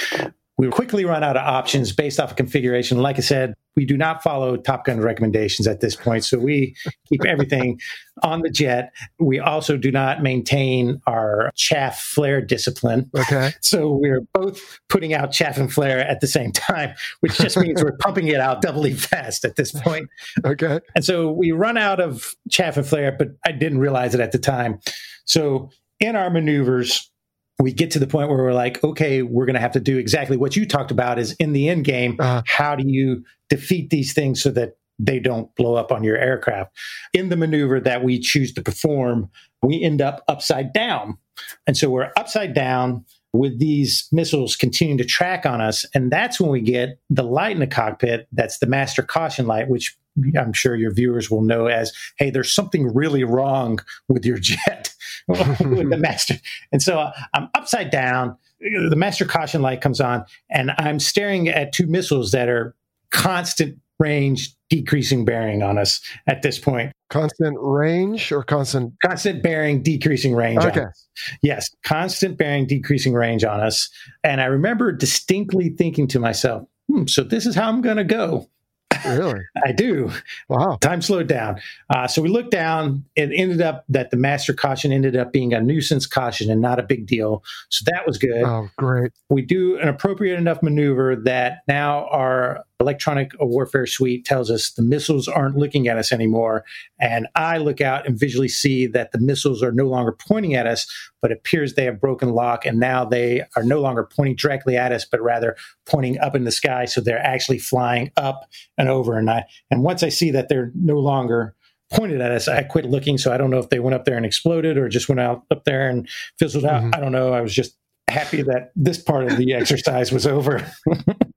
We quickly run out of options based off of configuration. Like I said, we do not follow Top Gun recommendations at this point. So we keep everything on the jet. We also do not maintain our chaff flare discipline. Okay. So we're both putting out chaff and flare at the same time, which just means we're pumping it out doubly fast at this point. Okay. And so we run out of chaff and flare, but I didn't realize it at the time. So in our maneuvers, we get to the point where we're like, okay, we're going to have to do exactly what you talked about is in the end game. Uh-huh. How do you defeat these things so that they don't blow up on your aircraft? In the maneuver that we choose to perform, we end up upside down. And so we're upside down with these missiles continuing to track on us. And that's when we get the light in the cockpit. That's the master caution light, which I'm sure your viewers will know as, hey, there's something really wrong with your jet, with the master. And so uh, I'm upside down. The master caution light comes on, and I'm staring at two missiles that are constant range, decreasing bearing on us at this point. Constant range or constant? Constant bearing, decreasing range. Okay. On us. Yes, constant bearing, decreasing range on us. And I remember distinctly thinking to myself, hmm, so this is how I'm going to go. Really? I do. Wow. Time slowed down. Uh, so we looked down. It ended up that the master caution ended up being a nuisance caution and not a big deal. So that was good. Oh, great. We do an appropriate enough maneuver that now our electronic warfare suite tells us the missiles aren't looking at us anymore. And I look out and visually see that the missiles are no longer pointing at us, but appears they have broken lock. And now they are no longer pointing directly at us, but rather pointing up in the sky. So they're actually flying up and over. And I, and once I see that they're no longer pointed at us, I quit looking. So I don't know if they went up there and exploded or just went out up there and fizzled out. Mhm. I don't know. I was just happy that this part of the exercise was over.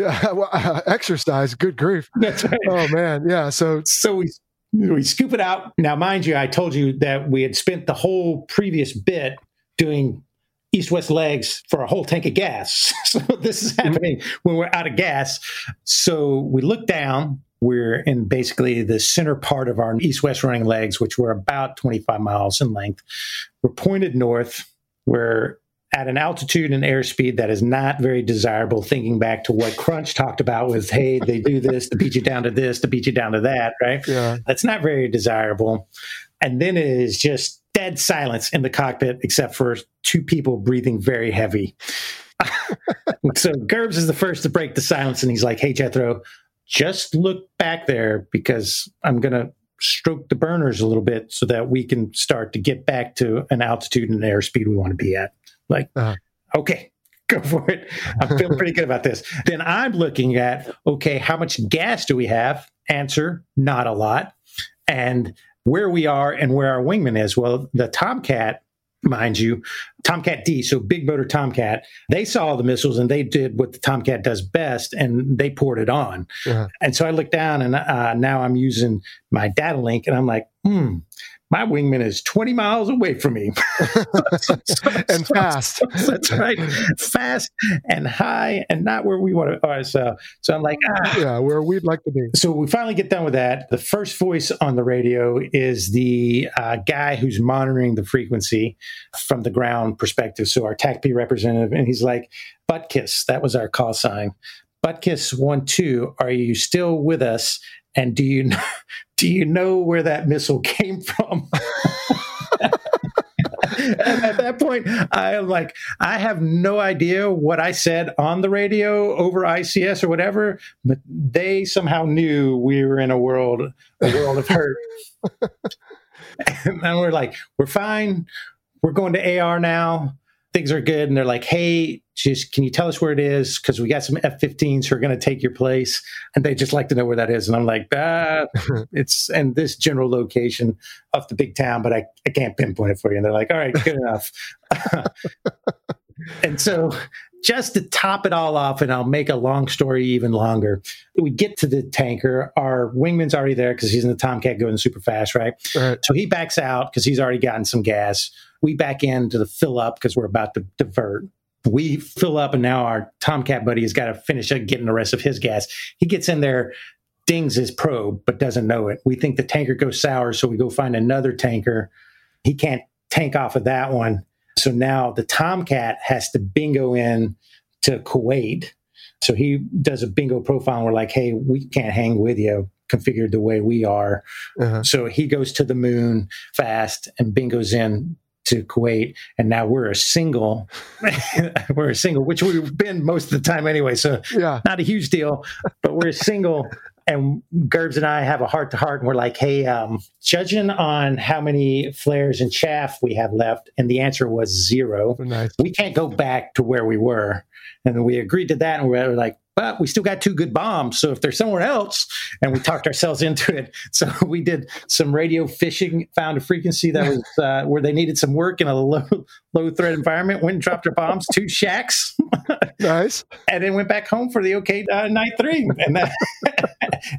Yeah. Well, uh, exercise. Good grief. That's right. Oh man. Yeah. So So we we scoop it out. Now, mind you, I told you that we had spent the whole previous bit doing east-west legs for a whole tank of gas. So this is happening when we're out of gas. So we look down. We're in basically the center part of our east-west running legs, which were about 25 miles in length. We're pointed north. We're at an altitude and airspeed that is not very desirable, thinking back to what Crunch talked about with, hey, they do this to beat you down to this, to beat you down to that, right? yeah. That's not very desirable. And then it is just dead silence in the cockpit, except for two people breathing very heavy. so Gerbs is the first to break the silence, and he's like, hey, Jethro, just look back there because I'm going to stroke the burners a little bit so that we can start to get back to an altitude and airspeed we want to be at. Like, Uh-huh. okay, go for it. I'm feeling pretty good about this. Then I'm looking at, okay, how much gas do we have? Answer, not a lot. And where we are and where our wingman is. Well, the Tomcat, mind you, Tomcat D, so big motor Tomcat, they saw the missiles and they did what the Tomcat does best and they poured it on. Yeah. And so I look down and uh, now I'm using my data link and I'm like, hmm, my wingman is 20 miles away from me. And fast. That's right. Fast and high and not where we want to. All right, so, so I'm like, ah, Yeah. Where we'd like to be. so we finally get done with that. The first voice on the radio is the uh, guy who's monitoring the frequency from the ground perspective. So our TACP representative, and he's like, "Butt kiss." That was our call sign. Butt kiss one two. Are you still with us? And do you know, do you know where that missile came from? and at that point, I am like, I have no idea what I said on the radio over ICS or whatever, but they somehow knew we were in a world, a world of hurt. and then we're like, we're fine. We're going to AR now. Things are good. And they're like, hey, just can you tell us where it is? Because we got some F 15s who are going to take your place. And they just like to know where that is. And I'm like, ah, it's in this general location of the big town, but I, I can't pinpoint it for you. And they're like, all right, good enough. and so just to top it all off, and I'll make a long story even longer, we get to the tanker. Our wingman's already there because he's in the Tomcat going super fast, right? Right. So he backs out because he's already gotten some gas. We back in to the fill up because we're about to divert. We fill up, and now our Tomcat buddy has got to finish up getting the rest of his gas. He gets in there, dings his probe, but doesn't know it. We think the tanker goes sour, so we go find another tanker. He can't tank off of that one. So now the Tomcat has to bingo in to Kuwait. So he does a bingo profile. And we're like, hey, we can't hang with you configured the way we are. Uh-huh. So he goes to the moon fast and bingos in to Kuwait. And now we're a single. we're a single, which we've been most of the time anyway. So Yeah. not a huge deal, but we're a single. And Gerbs and I have a heart to heart, and we're like, "Hey, um, judging on how many flares and chaff we have left," and the answer was zero. Nice. We can't go back to where we were, and we agreed to that. And we're like, "But we still got two good bombs, so if they're somewhere else," and we talked ourselves into it. So we did some radio fishing, found a frequency that was uh, where they needed some work in a low low threat environment. Went and dropped our bombs, two shacks Nice. and then went back home for the OK uh, night three, and that,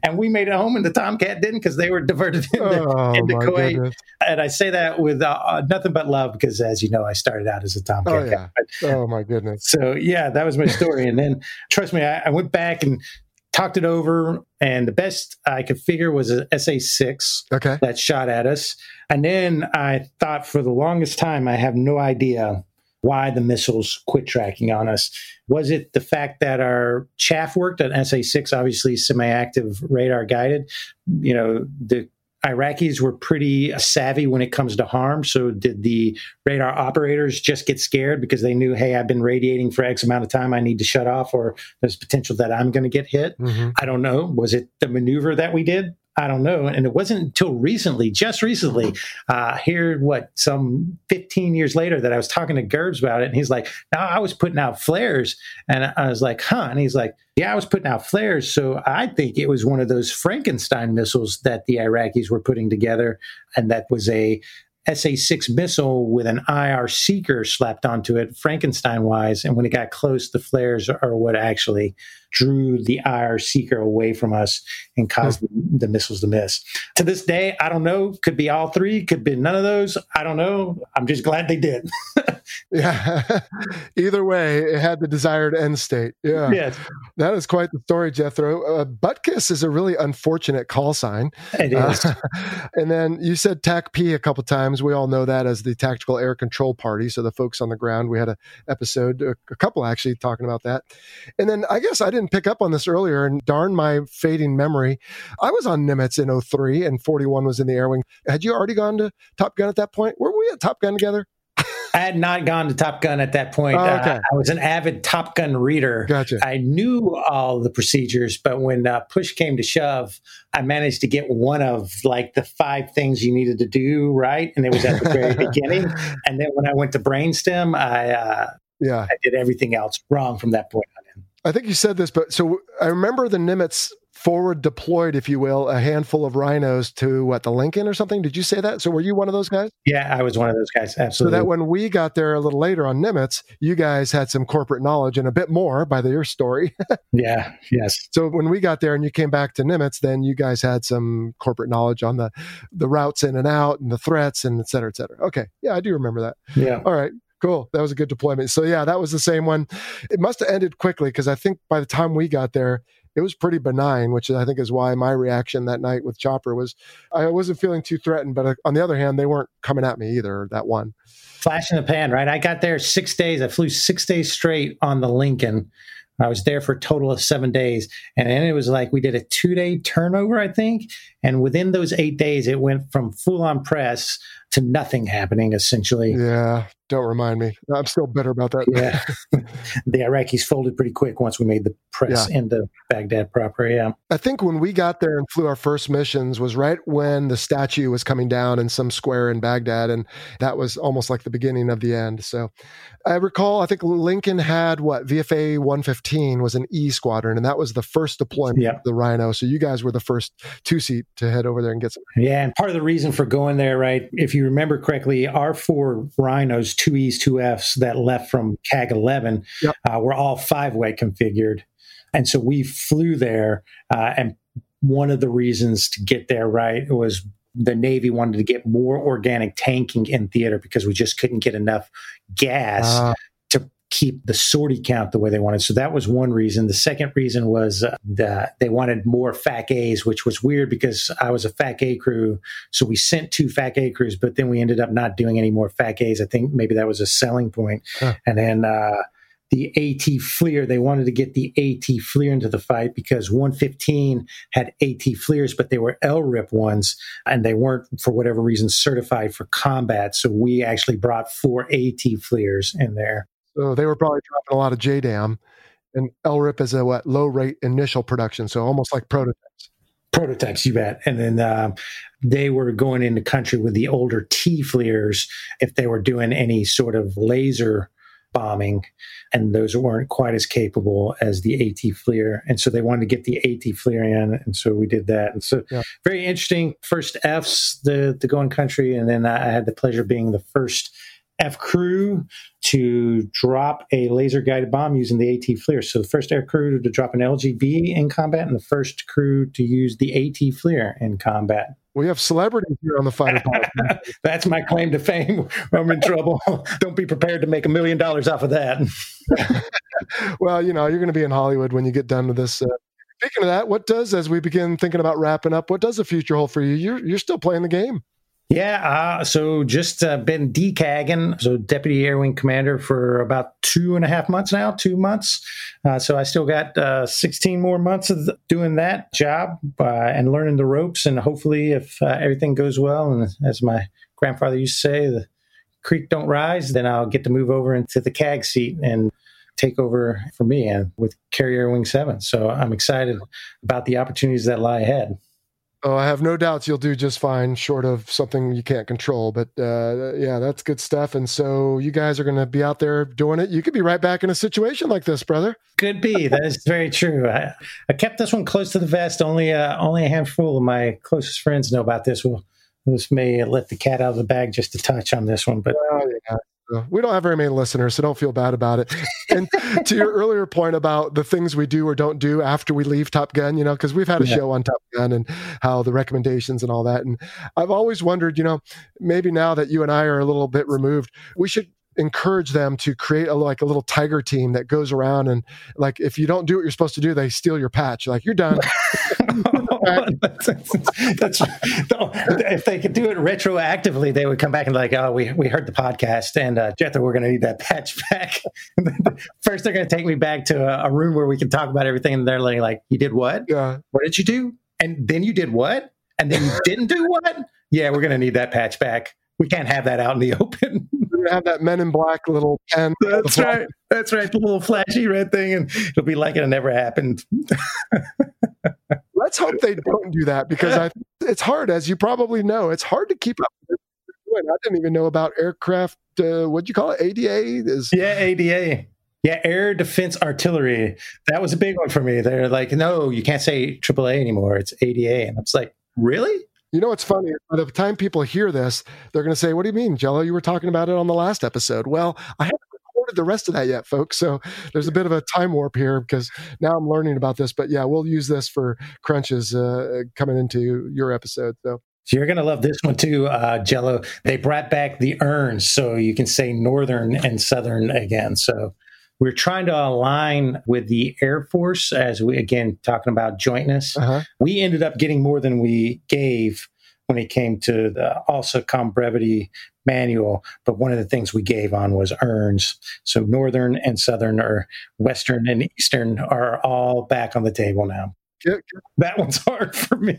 and we made it home, and the Tomcat didn't because they were diverted into, Oh, into Kuwait. goodness. And I say that with uh, uh, nothing but love because, as you know, I started out as a Tomcat. Oh, yeah. Oh, my goodness. So yeah, that was my story. and then, trust me, I, I went back and talked it over, and the best I could figure was a SA six Okay. that shot at us. And then I thought for the longest time, I have no idea why the missiles quit tracking on us. Was it the fact that our chaff worked at SA6, obviously semi active radar guided? You know, the Iraqis were pretty savvy when it comes to HARM. So did the radar operators just get scared because they knew, hey, I've been radiating for X amount of time, I need to shut off, or there's potential that I'm going to get hit? Mhm. I don't know. Was it the maneuver that we did? I don't know. And it wasn't until recently, just recently, uh, here, what, some 15 years later, that I was talking to Gerbs about it. And he's like, no, I was putting out flares. And I was like, huh. And he's like, yeah, I was putting out flares. So I think it was one of those Frankenstein missiles that the Iraqis were putting together. And that was a SA 6 missile with an IR seeker slapped onto it, Frankenstein wise. And when it got close, the flares are what actually drew the IR seeker away from us and caused the, the missiles to miss. To this day, I don't know. Could be all three, could be none of those. I don't know. I'm just glad they did. Yeah. Either way, it had the desired end state. Yeah. yes, That is quite the story, Jethro. Uh, butt kiss is a really unfortunate call sign. it is. Uh, and then you said TAC P a couple times. We all know that as the Tactical Air Control Party. So the folks on the ground, we had a episode, a couple actually, talking about that. And then I guess I didn't pick up on this earlier, and darn my fading memory. I was on Nimitz in 03 and 41 was in the Air Wing. Had you already gone to Top Gun at that point? Were we at Top Gun together? I had not gone to Top Gun at that point. Oh, okay. Uh, I was an avid Top Gun reader. Gotcha. I knew all the procedures, but when uh, push came to shove, I managed to get one of like the five things you needed to do right, and it was at the very beginning. And then when I went to Brainstem, I uh, Yeah. I did everything else wrong from that point on. I think you said this, but so I remember the Nimitz forward deployed, if you will, a handful of rhinos to what, the Lincoln or something? Did you say that? So were you one of those guys? Yeah, I was one of those guys. Absolutely. So that when we got there a little later on Nimitz, you guys had some corporate knowledge and a bit more by the, your story. yeah. Yes. so when we got there and you came back to Nimitz, then you guys had some corporate knowledge on the the routes in and out and the threats and et cetera, et cetera. Okay. Yeah, I do remember that. Yeah. All right. Cool. That was a good deployment. So yeah, that was the same one. It must have ended quickly because I think by the time we got there, it was pretty benign, which I think is why my reaction that night with Chopper was I wasn't feeling too threatened, but uh, on the other hand, they weren't coming at me either. That one. flash in the pan, right? I got there six days. I flew six days straight on the Lincoln. I was there for a total of seven days. And then it was like we did a two day turnover, I think. And within those eight days, it went from full on press to nothing happening, essentially. Yeah. Don't remind me. I'm still bitter about that. Yeah. the Iraqis folded pretty quick once we made the press into Baghdad proper. Yeah. I think when we got there and flew our first missions was right when the statue was coming down in some square in Baghdad. And that was almost like the beginning of the end. So I recall, I think Lincoln had what VFA 115 was an E squadron, and that was the first deployment Yeah. of the Rhino. So you guys were the first two seat to head over there and get some. Yeah, and part of the reason for going there, right? If you remember correctly, our four rhinos, two E's, two F's that left from CAG 11, Yep. uh, were all five way configured. And so we flew there. Uh, and one of the reasons to get there, right, was the Navy wanted to get more organic tanking in theater because we just couldn't get enough gas Ah. Keep the sortie count the way they wanted. So that was one reason. The second reason was uh, that they wanted more FAC A's, which was weird because I was a FAC A crew. So we sent two FAC A crews, but then we ended up not doing any more FAC A's. I think maybe that was a selling point. Huh. And then, uh, the ATFLIR. They wanted to get the ATFLIR into the fight because 115 had AT Fleers, but they were LRIP ones, and they weren't, for whatever reason, certified for combat. So we actually brought four AT Fleers in there. So they were probably dropping a lot of JDAM, and LRIP is a what low rate initial production, so almost like prototypes. Prototypes, you bet. And then um, they were going into country with the older T Fleers if they were doing any sort of laser bombing, and those weren't quite as capable as the ATFLIR. And so they wanted to get the ATFLIR in, and so we did that. And so Yeah. very interesting. First F's the to go in country, and then I had the pleasure of being the first F crew to drop a laser guided bomb using the ATFLIR. So the first air crew to drop an LGB in combat, and the first crew to use the ATFLIR in combat. We have celebrities here on the fighter. That's my claim to fame. I'm in trouble. Don't be prepared to make a million dollars off of that. well, you know, you're going to be in Hollywood when you get done with this. Uh, speaking of that, what does, as we begin thinking about wrapping up, what does the future hold for you? You're you're still playing the game. Yeah, uh, so just uh, been decagging, so deputy air wing commander for about two and a half months now, two months. Uh, so I still got uh, 16 more months of doing that job uh, and learning the ropes. And hopefully, if uh, everything goes well, and as my grandfather used to say, the creek don't rise, then I'll get to move over into the CAG seat and take over for me and with Carrier Wing 7. So I'm excited about the opportunities that lie ahead. Oh, I have no doubts you'll do just fine, short of something you can't control. But uh, yeah, that's good stuff. And so you guys are going to be out there doing it. You could be right back in a situation like this, brother. Could be. That is very true. I, I kept this one close to the vest. Only uh, only a handful of my closest friends know about this. Well, this may let the cat out of the bag just a touch on this one, but Oh, yeah. We don't have very many listeners, so don't feel bad about it. And to your earlier point about the things we do or don't do after we leave Top Gun, you know, because we've had a Yeah. show on Top Gun and how the recommendations and all that. And I've always wondered, you know, maybe now that you and I are a little bit removed, we should encourage them to create a like a little tiger team that goes around and like if you don't do what you're supposed to do they steal your patch like you're done that's, that's if they could do it retroactively, they would come back and like, "Oh, we we heard the podcast, and uh, Jethro, we're going to need that patch back." First, they're going to take me back to a, a room where we can talk about everything, and they're like, like, "You did what? yeah What did you do? And then you did what? And then you didn't do what? Yeah, we're going to need that patch back. We can't have that out in the open." We're gonna have that men in black little pen That's right. That's right. The little flashy red thing, and it'll be like it never happened. let's hope they don't do that because I, it's hard, as you probably know, it's hard to keep up. with what. I didn't even know about aircraft. Uh, what'd you call it? ADA is Yeah, ADA. Yeah, air defense artillery. That was a big one for me. They're like, no, you can't say AAA anymore. It's ADA. And I was like, really? You know what's funny? By the time people hear this, they're going to say, "What do you mean, Jello? You were talking about it on the last episode." Well, I haven't recorded the rest of that yet, folks. So there's a bit of a time warp here because now I'm learning about this. But yeah, we'll use this for crunches uh, coming into your episode. So So you're going to love this one too, uh, Jello. They brought back the erns so you can say northern and southern again. So we're trying to align with the Air Force as we, again, talking about jointness. uh-huh. we ended up getting more than we gave when it came to the also comm brevity manual but one of the things we gave on was erns so northern and southern or western and eastern are all back on the table now Get- that one's hard for me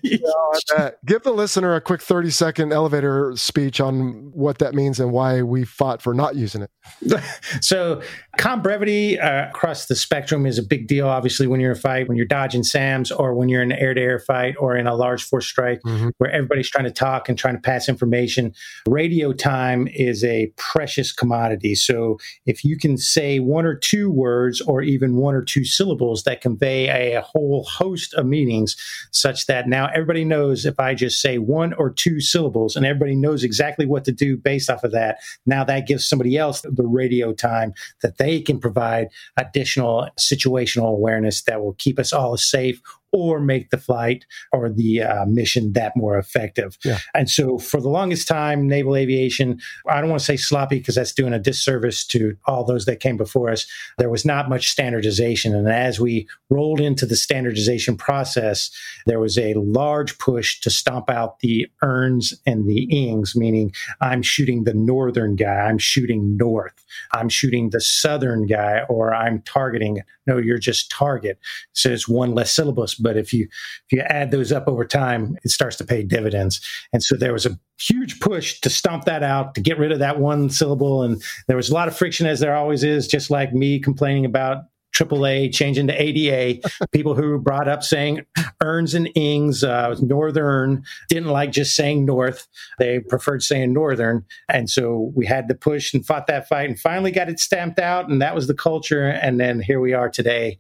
bet. give the listener a quick 30 second elevator speech on what that means and why we fought for not using it. so comm brevity uh, across the spectrum is a big deal obviously when you're in a fight when you're dodging SAMs or when you're in an air-to-air fight or in a large force strike Mhm. where everybody's trying to talk and trying to pass information radio time is a precious commodity so if you can say one or two words or even one or two syllables that convey a whole host of meetings such that now everybody knows if i just say one or two syllables and everybody knows exactly what to do based off of that now that gives somebody else the radio time that they can provide additional situational awareness that will keep us all safe or make the flight or the uh, mission that more effective. Yeah. And so for the longest time, naval aviation, I don't want to say sloppy because that's doing a disservice to all those that came before us. There was not much standardization. And as we rolled into the standardization process, there was a large push to stomp out the erns and the ings, meaning I'm shooting the northern guy, I'm shooting north, I'm shooting the southern guy, or I'm targeting. No, you're just target. So it's one less syllabus. But if you if you add those up over time, it starts to pay dividends. And so there was a huge push to stomp that out, to get rid of that one syllable. And there was a lot of friction, as there always is, just like me complaining about AAA changing to ADA. People who brought up saying erns and ings, uh, northern, didn't like just saying north. They preferred saying northern. And so we had to push and fought that fight and finally got it stamped out. And that was the culture. And then here we are today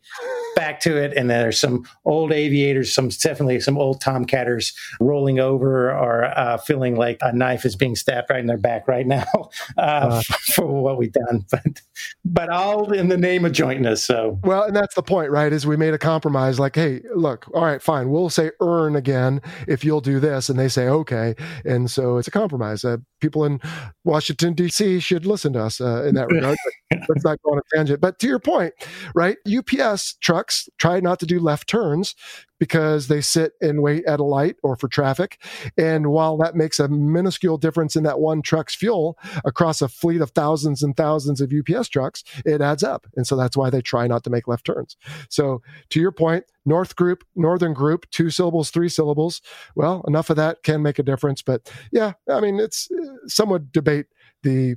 back to it. And there's some old aviators, some definitely some old tomcatters rolling over or uh, feeling like a knife is being stabbed right in their back right now uh, for what we've done. But but all in the name of jointness. So Well, and that's the point, right? Is we made a compromise like, hey, look, all right, fine, we'll say earn again if you'll do this. And they say, okay. And so it's a compromise. Uh, people in Washington, D.C. should listen to us uh, in that regard. Let's not go on a tangent. But to your point, right? UPS trucks try not to do left turns because they sit and wait at a light or for traffic. And while that makes a minuscule difference in that one truck's fuel across a fleet of thousands and thousands of UPS trucks, it adds up. And so that's why they try not to make left turns. So to your point, North group, Northern group, two syllables, three syllables. Well, enough of that can make a difference. But yeah, I mean, it's uh, some would debate the,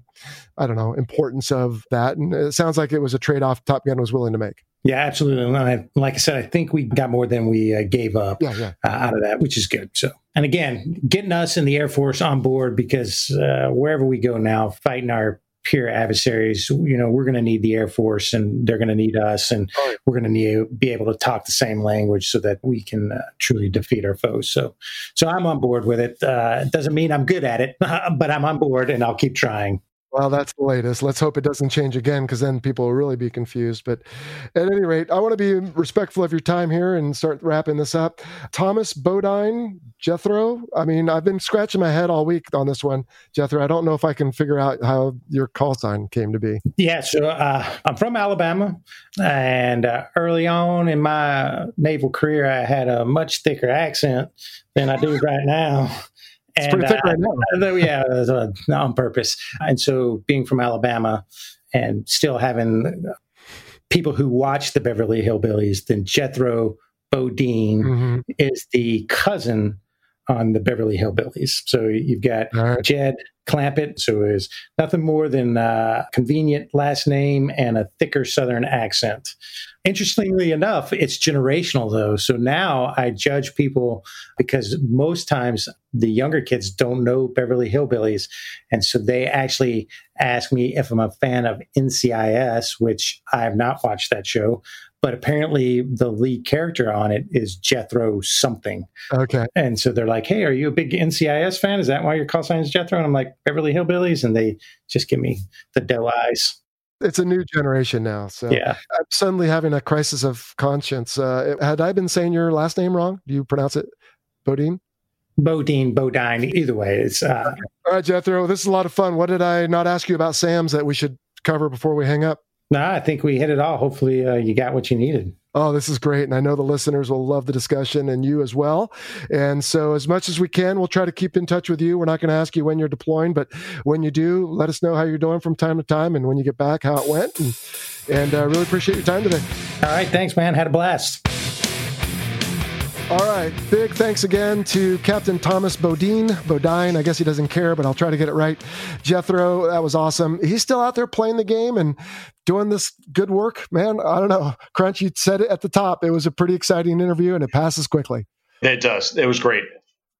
I don't know, importance of that. And it sounds like it was a trade off Top Gun was willing to make. Yeah, absolutely. And I, like I said, I think we got more than we uh, gave up Yeah, yeah. uh, out of that, which is good. So, and again, getting us in the Air Force on board because uh, wherever we go now, fighting our peer adversaries, you know, we're going to need the Air Force and they're going to need us, and Oh, yeah. we're going to need be able to talk the same language so that we can uh, truly defeat our foes. So, so I'm on board with it. Uh, it doesn't mean I'm good at it, but I'm on board and I'll keep trying. Well, that's the latest. Let's hope it doesn't change again because then people will really be confused. But at any rate, I want to be respectful of your time here and start wrapping this up. Thomas Bodine, Jethro. I mean, I've been scratching my head all week on this one, Jethro. I don't know if I can figure out how your call sign came to be. Yeah, so uh, I'm from Alabama, and uh, early on in my naval career, I had a much thicker accent than I do right now. It's pretty thick right now. Yeah, it was, uh, on purpose. And so, being from Alabama and still having people who watch the Beverly Hillbillies, then Jethro Bodine Mhm. is the cousin on the Beverly Hillbillies. So you've got right. Jed Clampett, so is nothing more than a convenient last name and a thicker Southern accent. Interestingly enough, it's generational though. So now I judge people because most times the younger kids don't know Beverly Hillbillies. And so they actually ask me if I'm a fan of NCIS, which I have not watched that show. But apparently, the lead character on it is Jethro something. Okay. And so they're like, "Hey, are you a big NCIS fan? Is that why your call sign is Jethro?" And I'm like, "Beverly Hillbillies," and they just give me the doe eyes. It's a new generation now. So Yeah, I'm suddenly having a crisis of conscience. Uh, had I been saying your last name wrong? Do you pronounce it Bodine? Bodine, Bodine. Either way, it's uh, All right, Jethro, this is a lot of fun. What did I not ask you about Sam's that we should cover before we hang up? no. I think we hit it all. Hopefully, uh, you got what you needed. Oh, this is great. And I know the listeners will love the discussion and you as well. And so, as much as we can, we'll try to keep in touch with you. We're not going to ask you when you're deploying, but when you do, let us know how you're doing from time to time and when you get back, how it went. And, and uh, really appreciate your time today. All right, thanks, man. Had a blast. All right. Big thanks again to Captain Thomas Bodine. Bodine. I guess he doesn't care, but I'll try to get it right. Jethro, that was awesome. He's still out there playing the game and doing this good work, man. I don't know. Crunch, you said it at the top. It was a pretty exciting interview and it passes quickly. It does. It was great.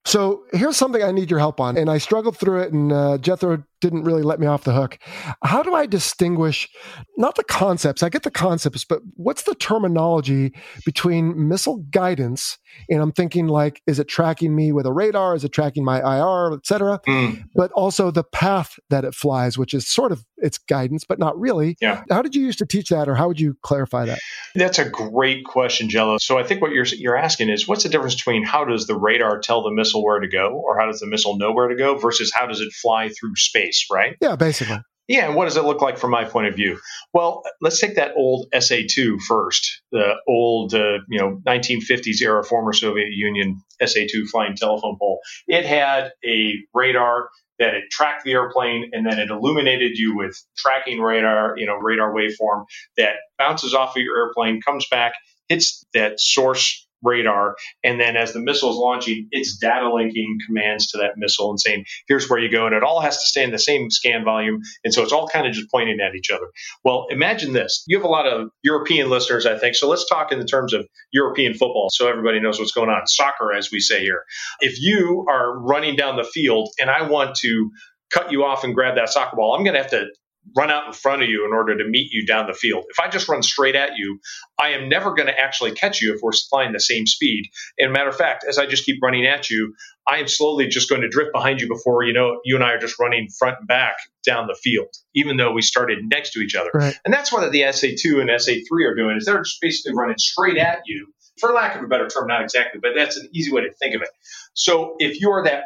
So here's something I need your help on, and I struggled through it, and uh, Jethro didn't really let me off the hook. How do I distinguish not the concepts? I get the concepts, but what's the terminology between missile guidance and I'm thinking like, is it tracking me with a radar? Is it tracking my IR, etc.? Mm. But also the path that it flies, which is sort of its guidance, but not really. Yeah. How did you used to teach that, or how would you clarify that? That's a great question, Jello. So I think what you're you're asking is what's the difference between how does the radar tell the missile where to go, or how does the missile know where to go, versus how does it fly through space, right? Yeah, basically. Yeah, and what does it look like from my point of view? Well, let's take that old SA-2 first, the old, uh, you know, 1950s era former Soviet Union SA-2 flying telephone pole. It had a radar that it tracked the airplane and then it illuminated you with tracking radar, you know, radar waveform that bounces off of your airplane, comes back, hits that source radar. And then as the missile is launching, it's data linking commands to that missile and saying, here's where you go. And it all has to stay in the same scan volume. And so it's all kind of just pointing at each other. Well, imagine this. You have a lot of European listeners, I think. So let's talk in the terms of European football so everybody knows what's going on. Soccer, as we say here. If you are running down the field and I want to cut you off and grab that soccer ball, I'm going to have to run out in front of you in order to meet you down the field. If I just run straight at you, I am never going to actually catch you if we're flying the same speed. And matter of fact, as I just keep running at you, I am slowly just going to drift behind you before you know you and I are just running front and back down the field, even though we started next to each other. Right. And that's what the SA2 and SA3 are doing is they're just basically running straight at you. For lack of a better term, not exactly, but that's an easy way to think of it. So if you're that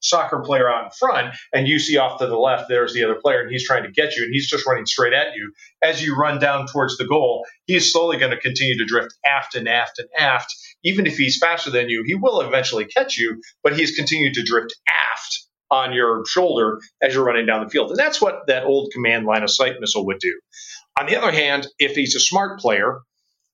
soccer player out in front and you see off to the left there's the other player and he's trying to get you and he's just running straight at you. As you run down towards the goal he's slowly going to continue to drift aft and aft and aft. Even if he's faster than you he will eventually catch you but he's continued to drift aft on your shoulder as you're running down the field. And that's what that old command line of sight missile would do. On the other hand if he's a smart player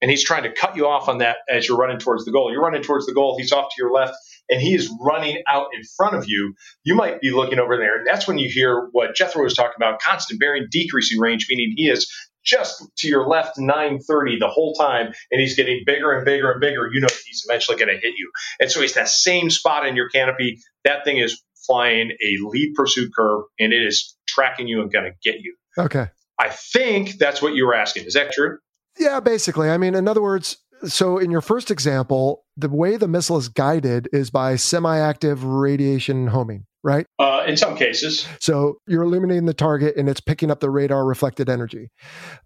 and he's trying to cut you off on that as you're running towards the goal. You're running towards the goal he's off to your left and he is running out in front of you, you might be looking over there. And that's when you hear what Jethro was talking about constant bearing, decreasing range, meaning he is just to your left 930 the whole time and he's getting bigger and bigger and bigger. You know he's eventually going to hit you. And so he's that same spot in your canopy. That thing is flying a lead pursuit curve and it is tracking you and going to get you. Okay. i think that's what you were asking. Is that true Yeah, basically. I mean, in other words, so in your first example, the way the missile is guided is by semi-active radiation homing, right? uh, in some cases So you're illuminating the target and it's picking up the radar reflected energy.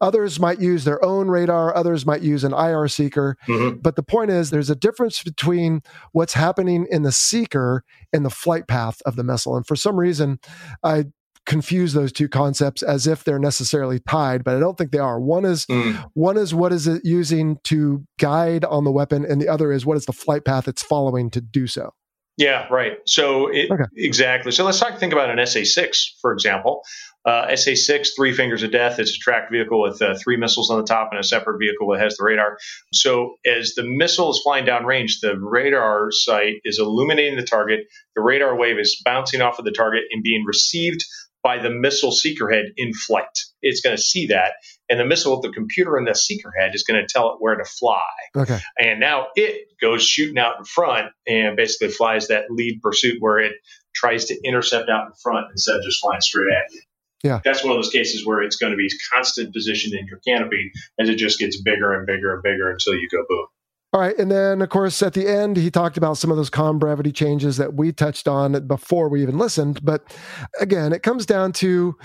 Others might use their own radar, others might use an IR seeker. Mhm. But the point is, there's a difference between what's happening in the seeker and the flight path of the missile. And for some reason, I confuse those two concepts as if they're necessarily tied, but I don't think they are. One is Mm. one is what is it using to guide on the weapon, and the other is what is the flight path it's following to do so. Yeah, right. So it, Okay. exactly. So let's talk. Think about an SA-6, for example. Uh, SA-6, three fingers of death. It's a tracked vehicle with uh, three missiles on the top and a separate vehicle that has the radar. So as the missile is flying downrange, the radar site is illuminating the target. The radar wave is bouncing off of the target and being received by the missile seeker head in flight. It's going to see that, and the missile, the computer in the seeker head, is going to tell it where to fly. Okay. And now it goes shooting out in front and basically flies that lead pursuit where it tries to intercept out in front instead of just flying straight at you. Yeah. That's one of those cases where it's going to be constant position in your canopy as it just gets bigger and bigger and bigger until you go boom. All right. And then, of course, at the end, he talked about some of those comm brevity changes that we touched on before we even listened. But again, it comes down to,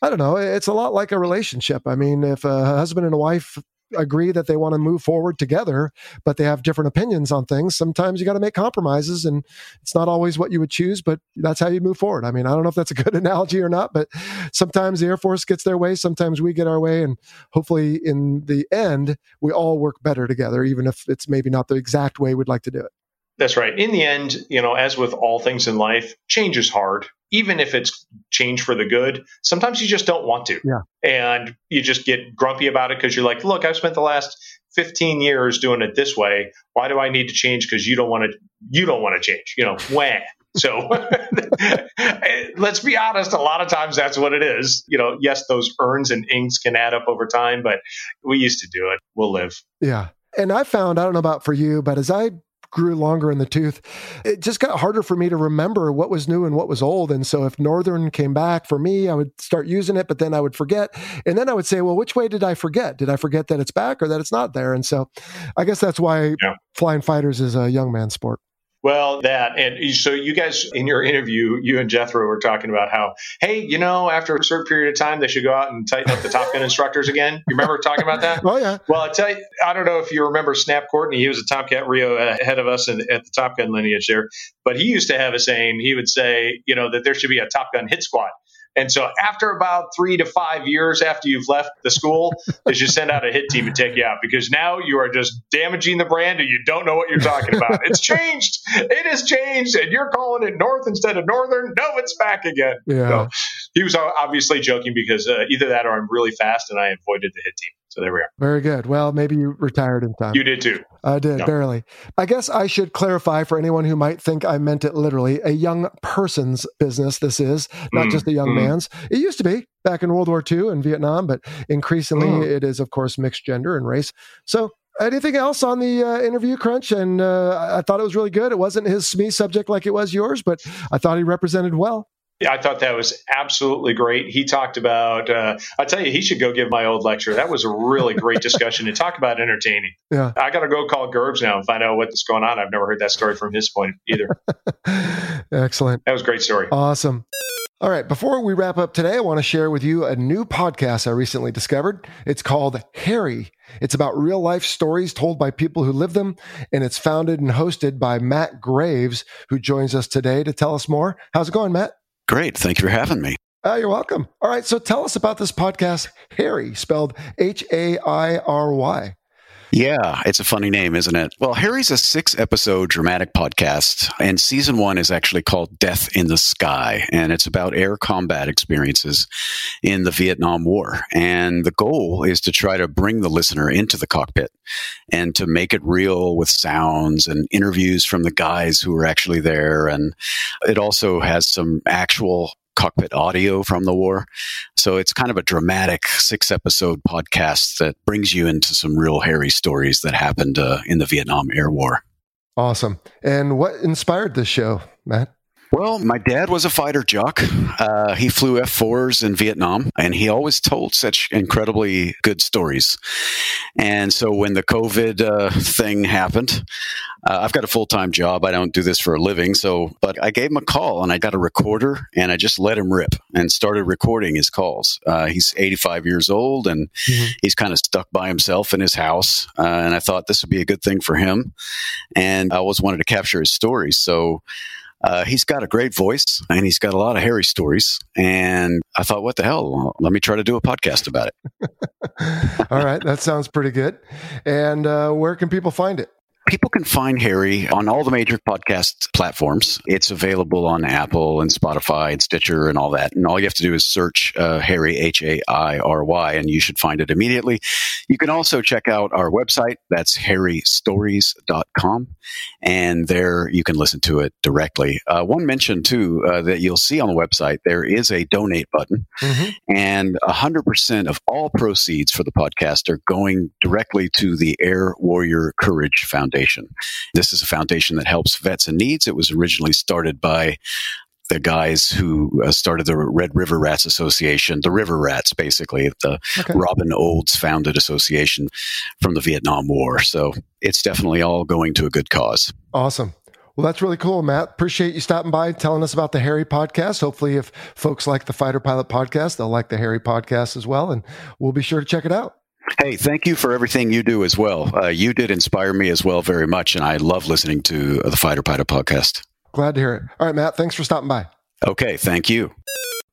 I don't know, it's a lot like a relationship. I mean, if a husband and a wife agree that they want to move forward together, but they have different opinions on things, sometimes you got to make compromises. And it's not always what you would choose, but that's how you move forward. I mean, I don't know if that's a good analogy or not, but sometimes the Air Force gets their way, sometimes we get our way. And hopefully, in the end, we all work better together, even if it's maybe not the exact way we'd like to do it. That's right. In the end, you know, as with all things in life, change is hard. Even if it's change for the good, sometimes you just don't want to. Yeah. And you just get grumpy about it because you're like, look, I've spent the last 15 years doing it this way. Why do I need to change? Because you don't want to you don't want to change. You know, wah. So let's be honest, a lot of times that's what it is. You know, yes, those erns and inks can add up over time, but we used to do it. We'll live. Yeah. And I found, I don't know about for you, but as I grew longer in the tooth, it just got harder for me to remember what was new and what was old. And so if Northern came back for me, I would start using it, but then I would forget. And then I would say, well, which way did I forget? Did I forget that it's back or that it's not there? And so I guess that's why yeah. flying fighters is a young man sport. Well, that and so you guys in your interview, you and Jethro were talking about how, hey, you know, after a certain period of time, they should go out and tighten up the Top Gun instructors again. You remember talking about that? Oh yeah. Well, I tell you, I don't know if you remember Snap Courtney. He was a Tomcat RIO ahead of us in, at the Top Gun lineage there, but he used to have a saying. He would say, you know, that there should be a Top Gun hit squad. And so after about three to five years after you've left the school, they should send out a hit team and take you out because now you are just damaging the brand and you don't know what you're talking about. it's changed. It has changed, and you're calling it North instead of Northern. No, it's back again. Yeah. So he was obviously joking because uh, either that or I'm really fast and I avoided the hit team. So there we are. Very good. Well, maybe you retired in time. You did too. I did, no. barely. I guess I should clarify for anyone who might think I meant it literally a young person's business, this is, not mm, just a young mm. man's. It used to be back in World War II and Vietnam, but increasingly mm. it is, of course, mixed gender and race. So anything else on the uh, interview crunch and uh, i thought it was really good it wasn't his SME subject like it was yours but i thought he represented well I thought that was absolutely great. He talked about, uh, I tell you, he should go give my old lecture. That was a really great discussion to talk about entertaining. Yeah. I got to go call Gerbs now and find out what's going on. I've never heard that story from his point either. Excellent. That was a great story. Awesome. All right, before we wrap up today, I want to share with you a new podcast I recently discovered. It's called Hairy. It's about real life stories told by people who live them, and it's founded and hosted by Matt Graves, who joins us today to tell us more. How's it going, Matt? Great. Thank you for having me. Uh, you're welcome. All right. So tell us about this podcast, Hairy, spelled H A I R Y. Yeah, it's a funny name, isn't it? Well, Hairy's a six episode dramatic podcast, and season one is actually called Death in the Sky, and it's about air combat experiences in the Vietnam War. And the goal is to try to bring the listener into the cockpit and to make it real with sounds and interviews from the guys who were actually there. And it also has some actual cockpit audio from the war. So it's kind of a dramatic six episode podcast that brings you into some real hairy stories that happened uh, in the Vietnam Air War. Awesome. And what inspired this show, Matt? Well, my dad was a fighter jock. Uh, he flew F 4s in Vietnam, and he always told such incredibly good stories. And so when the COVID uh, thing happened, uh, I've got a full time job. I don't do this for a living. So, but I gave him a call and I got a recorder and I just let him rip and started recording his calls. Uh, he's 85 years old and mm-hmm. he's kind of stuck by himself in his house. Uh, and I thought this would be a good thing for him. And I always wanted to capture his stories. So, uh, he's got a great voice and he's got a lot of hairy stories. And I thought, what the hell? Let me try to do a podcast about it. All right. That sounds pretty good. And uh, where can people find it? People can find Hairy on all the major podcast platforms. It's available on Apple and Spotify and Stitcher and all that. And all you have to do is search uh, Hairy, H A I R Y, and you should find it immediately. You can also check out our website. That's hairystories.com. And there you can listen to it directly. Uh, one mention, too, uh, that you'll see on the website, there is a donate button. Mm-hmm. And 100% of all proceeds for the podcast are going directly to the Air Warrior Courage Foundation. Foundation. This is a foundation that helps vets in needs. It was originally started by the guys who uh, started the Red River Rats Association, the River Rats, basically, the okay. Robin Olds founded association from the Vietnam War. So it's definitely all going to a good cause. Awesome. Well, that's really cool, Matt. Appreciate you stopping by telling us about the Hairy podcast. Hopefully, if folks like the Fighter Pilot podcast, they'll like the Hairy podcast as well. And we'll be sure to check it out. Hey, thank you for everything you do as well. Uh, you did inspire me as well very much, and I love listening to the Fighter Pilot podcast. Glad to hear it. All right, Matt, thanks for stopping by. Okay, thank you.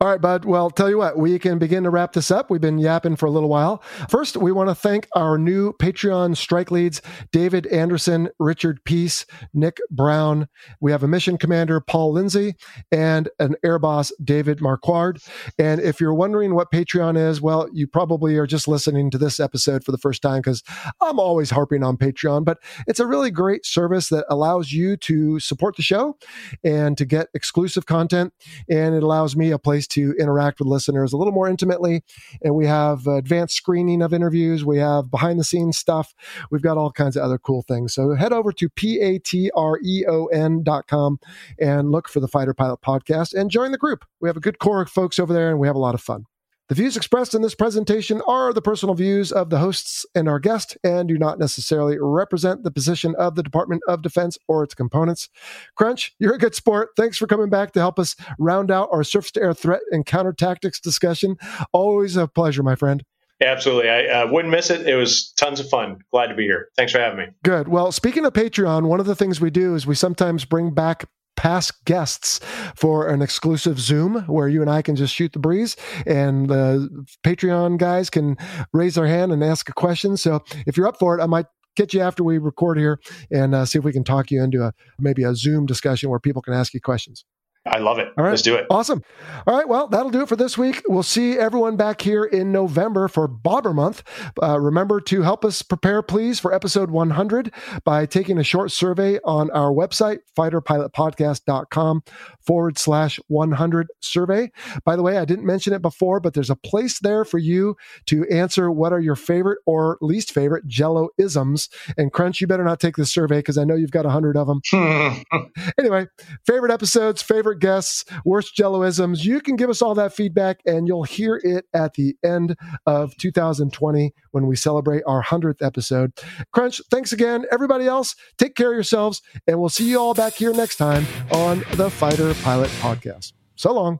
All right, bud. Well, tell you what, we can begin to wrap this up. We've been yapping for a little while. First, we want to thank our new Patreon strike leads, David Anderson, Richard Peace, Nick Brown. We have a mission commander, Paul Lindsay, and an air boss, David Marquard. And if you're wondering what Patreon is, well, you probably are just listening to this episode for the first time because I'm always harping on Patreon, but it's a really great service that allows you to support the show and to get exclusive content. And it allows me a place to interact with listeners a little more intimately. And we have advanced screening of interviews. We have behind the scenes stuff. We've got all kinds of other cool things. So head over to P-A-T-R-E-O-N dot com and look for the Fighter Pilot podcast and join the group. We have a good core of folks over there and we have a lot of fun. The views expressed in this presentation are the personal views of the hosts and our guest and do not necessarily represent the position of the Department of Defense or its components. Crunch, you're a good sport. Thanks for coming back to help us round out our surface to air threat and counter tactics discussion. Always a pleasure, my friend. Absolutely. I uh, wouldn't miss it. It was tons of fun. Glad to be here. Thanks for having me. Good. Well, speaking of Patreon, one of the things we do is we sometimes bring back past guests for an exclusive Zoom where you and I can just shoot the breeze and the Patreon guys can raise their hand and ask a question. So if you're up for it, I might get you after we record here and uh, see if we can talk you into a maybe a Zoom discussion where people can ask you questions. I love it. All right. Let's do it. Awesome. All right. Well, that'll do it for this week. We'll see everyone back here in November for Bobber Month. Uh, remember to help us prepare, please, for episode 100 by taking a short survey on our website, fighterpilotpodcast.com forward slash 100 survey. By the way, I didn't mention it before, but there's a place there for you to answer what are your favorite or least favorite Jello isms. And Crunch, you better not take this survey because I know you've got 100 of them. anyway, favorite episodes, favorite guests, worst Jelloisms. You can give us all that feedback and you'll hear it at the end of 2020 when we celebrate our 100th episode. Crunch, thanks again. Everybody else, take care of yourselves and we'll see you all back here next time on the Fighter Pilot Podcast. So long.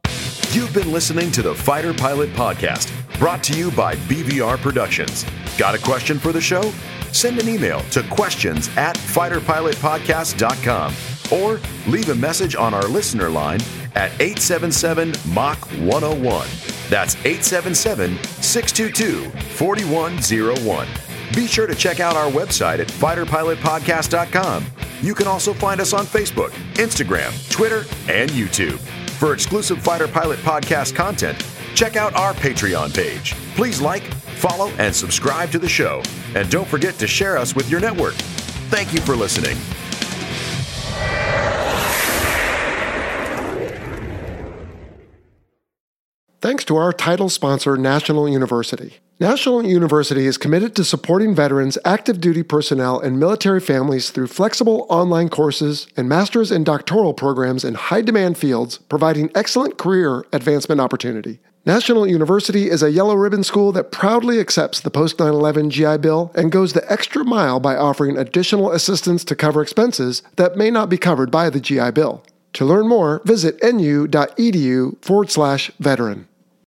You've been listening to the Fighter Pilot Podcast, brought to you by BVR Productions. Got a question for the show? Send an email to questions at fighterpilotpodcast.com or leave a message on our listener line at 877 Mach 101. That's 877 622 4101. Be sure to check out our website at fighterpilotpodcast.com. You can also find us on Facebook, Instagram, Twitter, and YouTube. For exclusive Fighter Pilot Podcast content, check out our Patreon page. Please like, follow, and subscribe to the show. And don't forget to share us with your network. Thank you for listening. Thanks to our title sponsor, National University. National University is committed to supporting veterans, active duty personnel, and military families through flexible online courses and master's and doctoral programs in high demand fields, providing excellent career advancement opportunity. National University is a yellow ribbon school that proudly accepts the post 9 11 GI Bill and goes the extra mile by offering additional assistance to cover expenses that may not be covered by the GI Bill. To learn more, visit nu.edu forward slash veteran.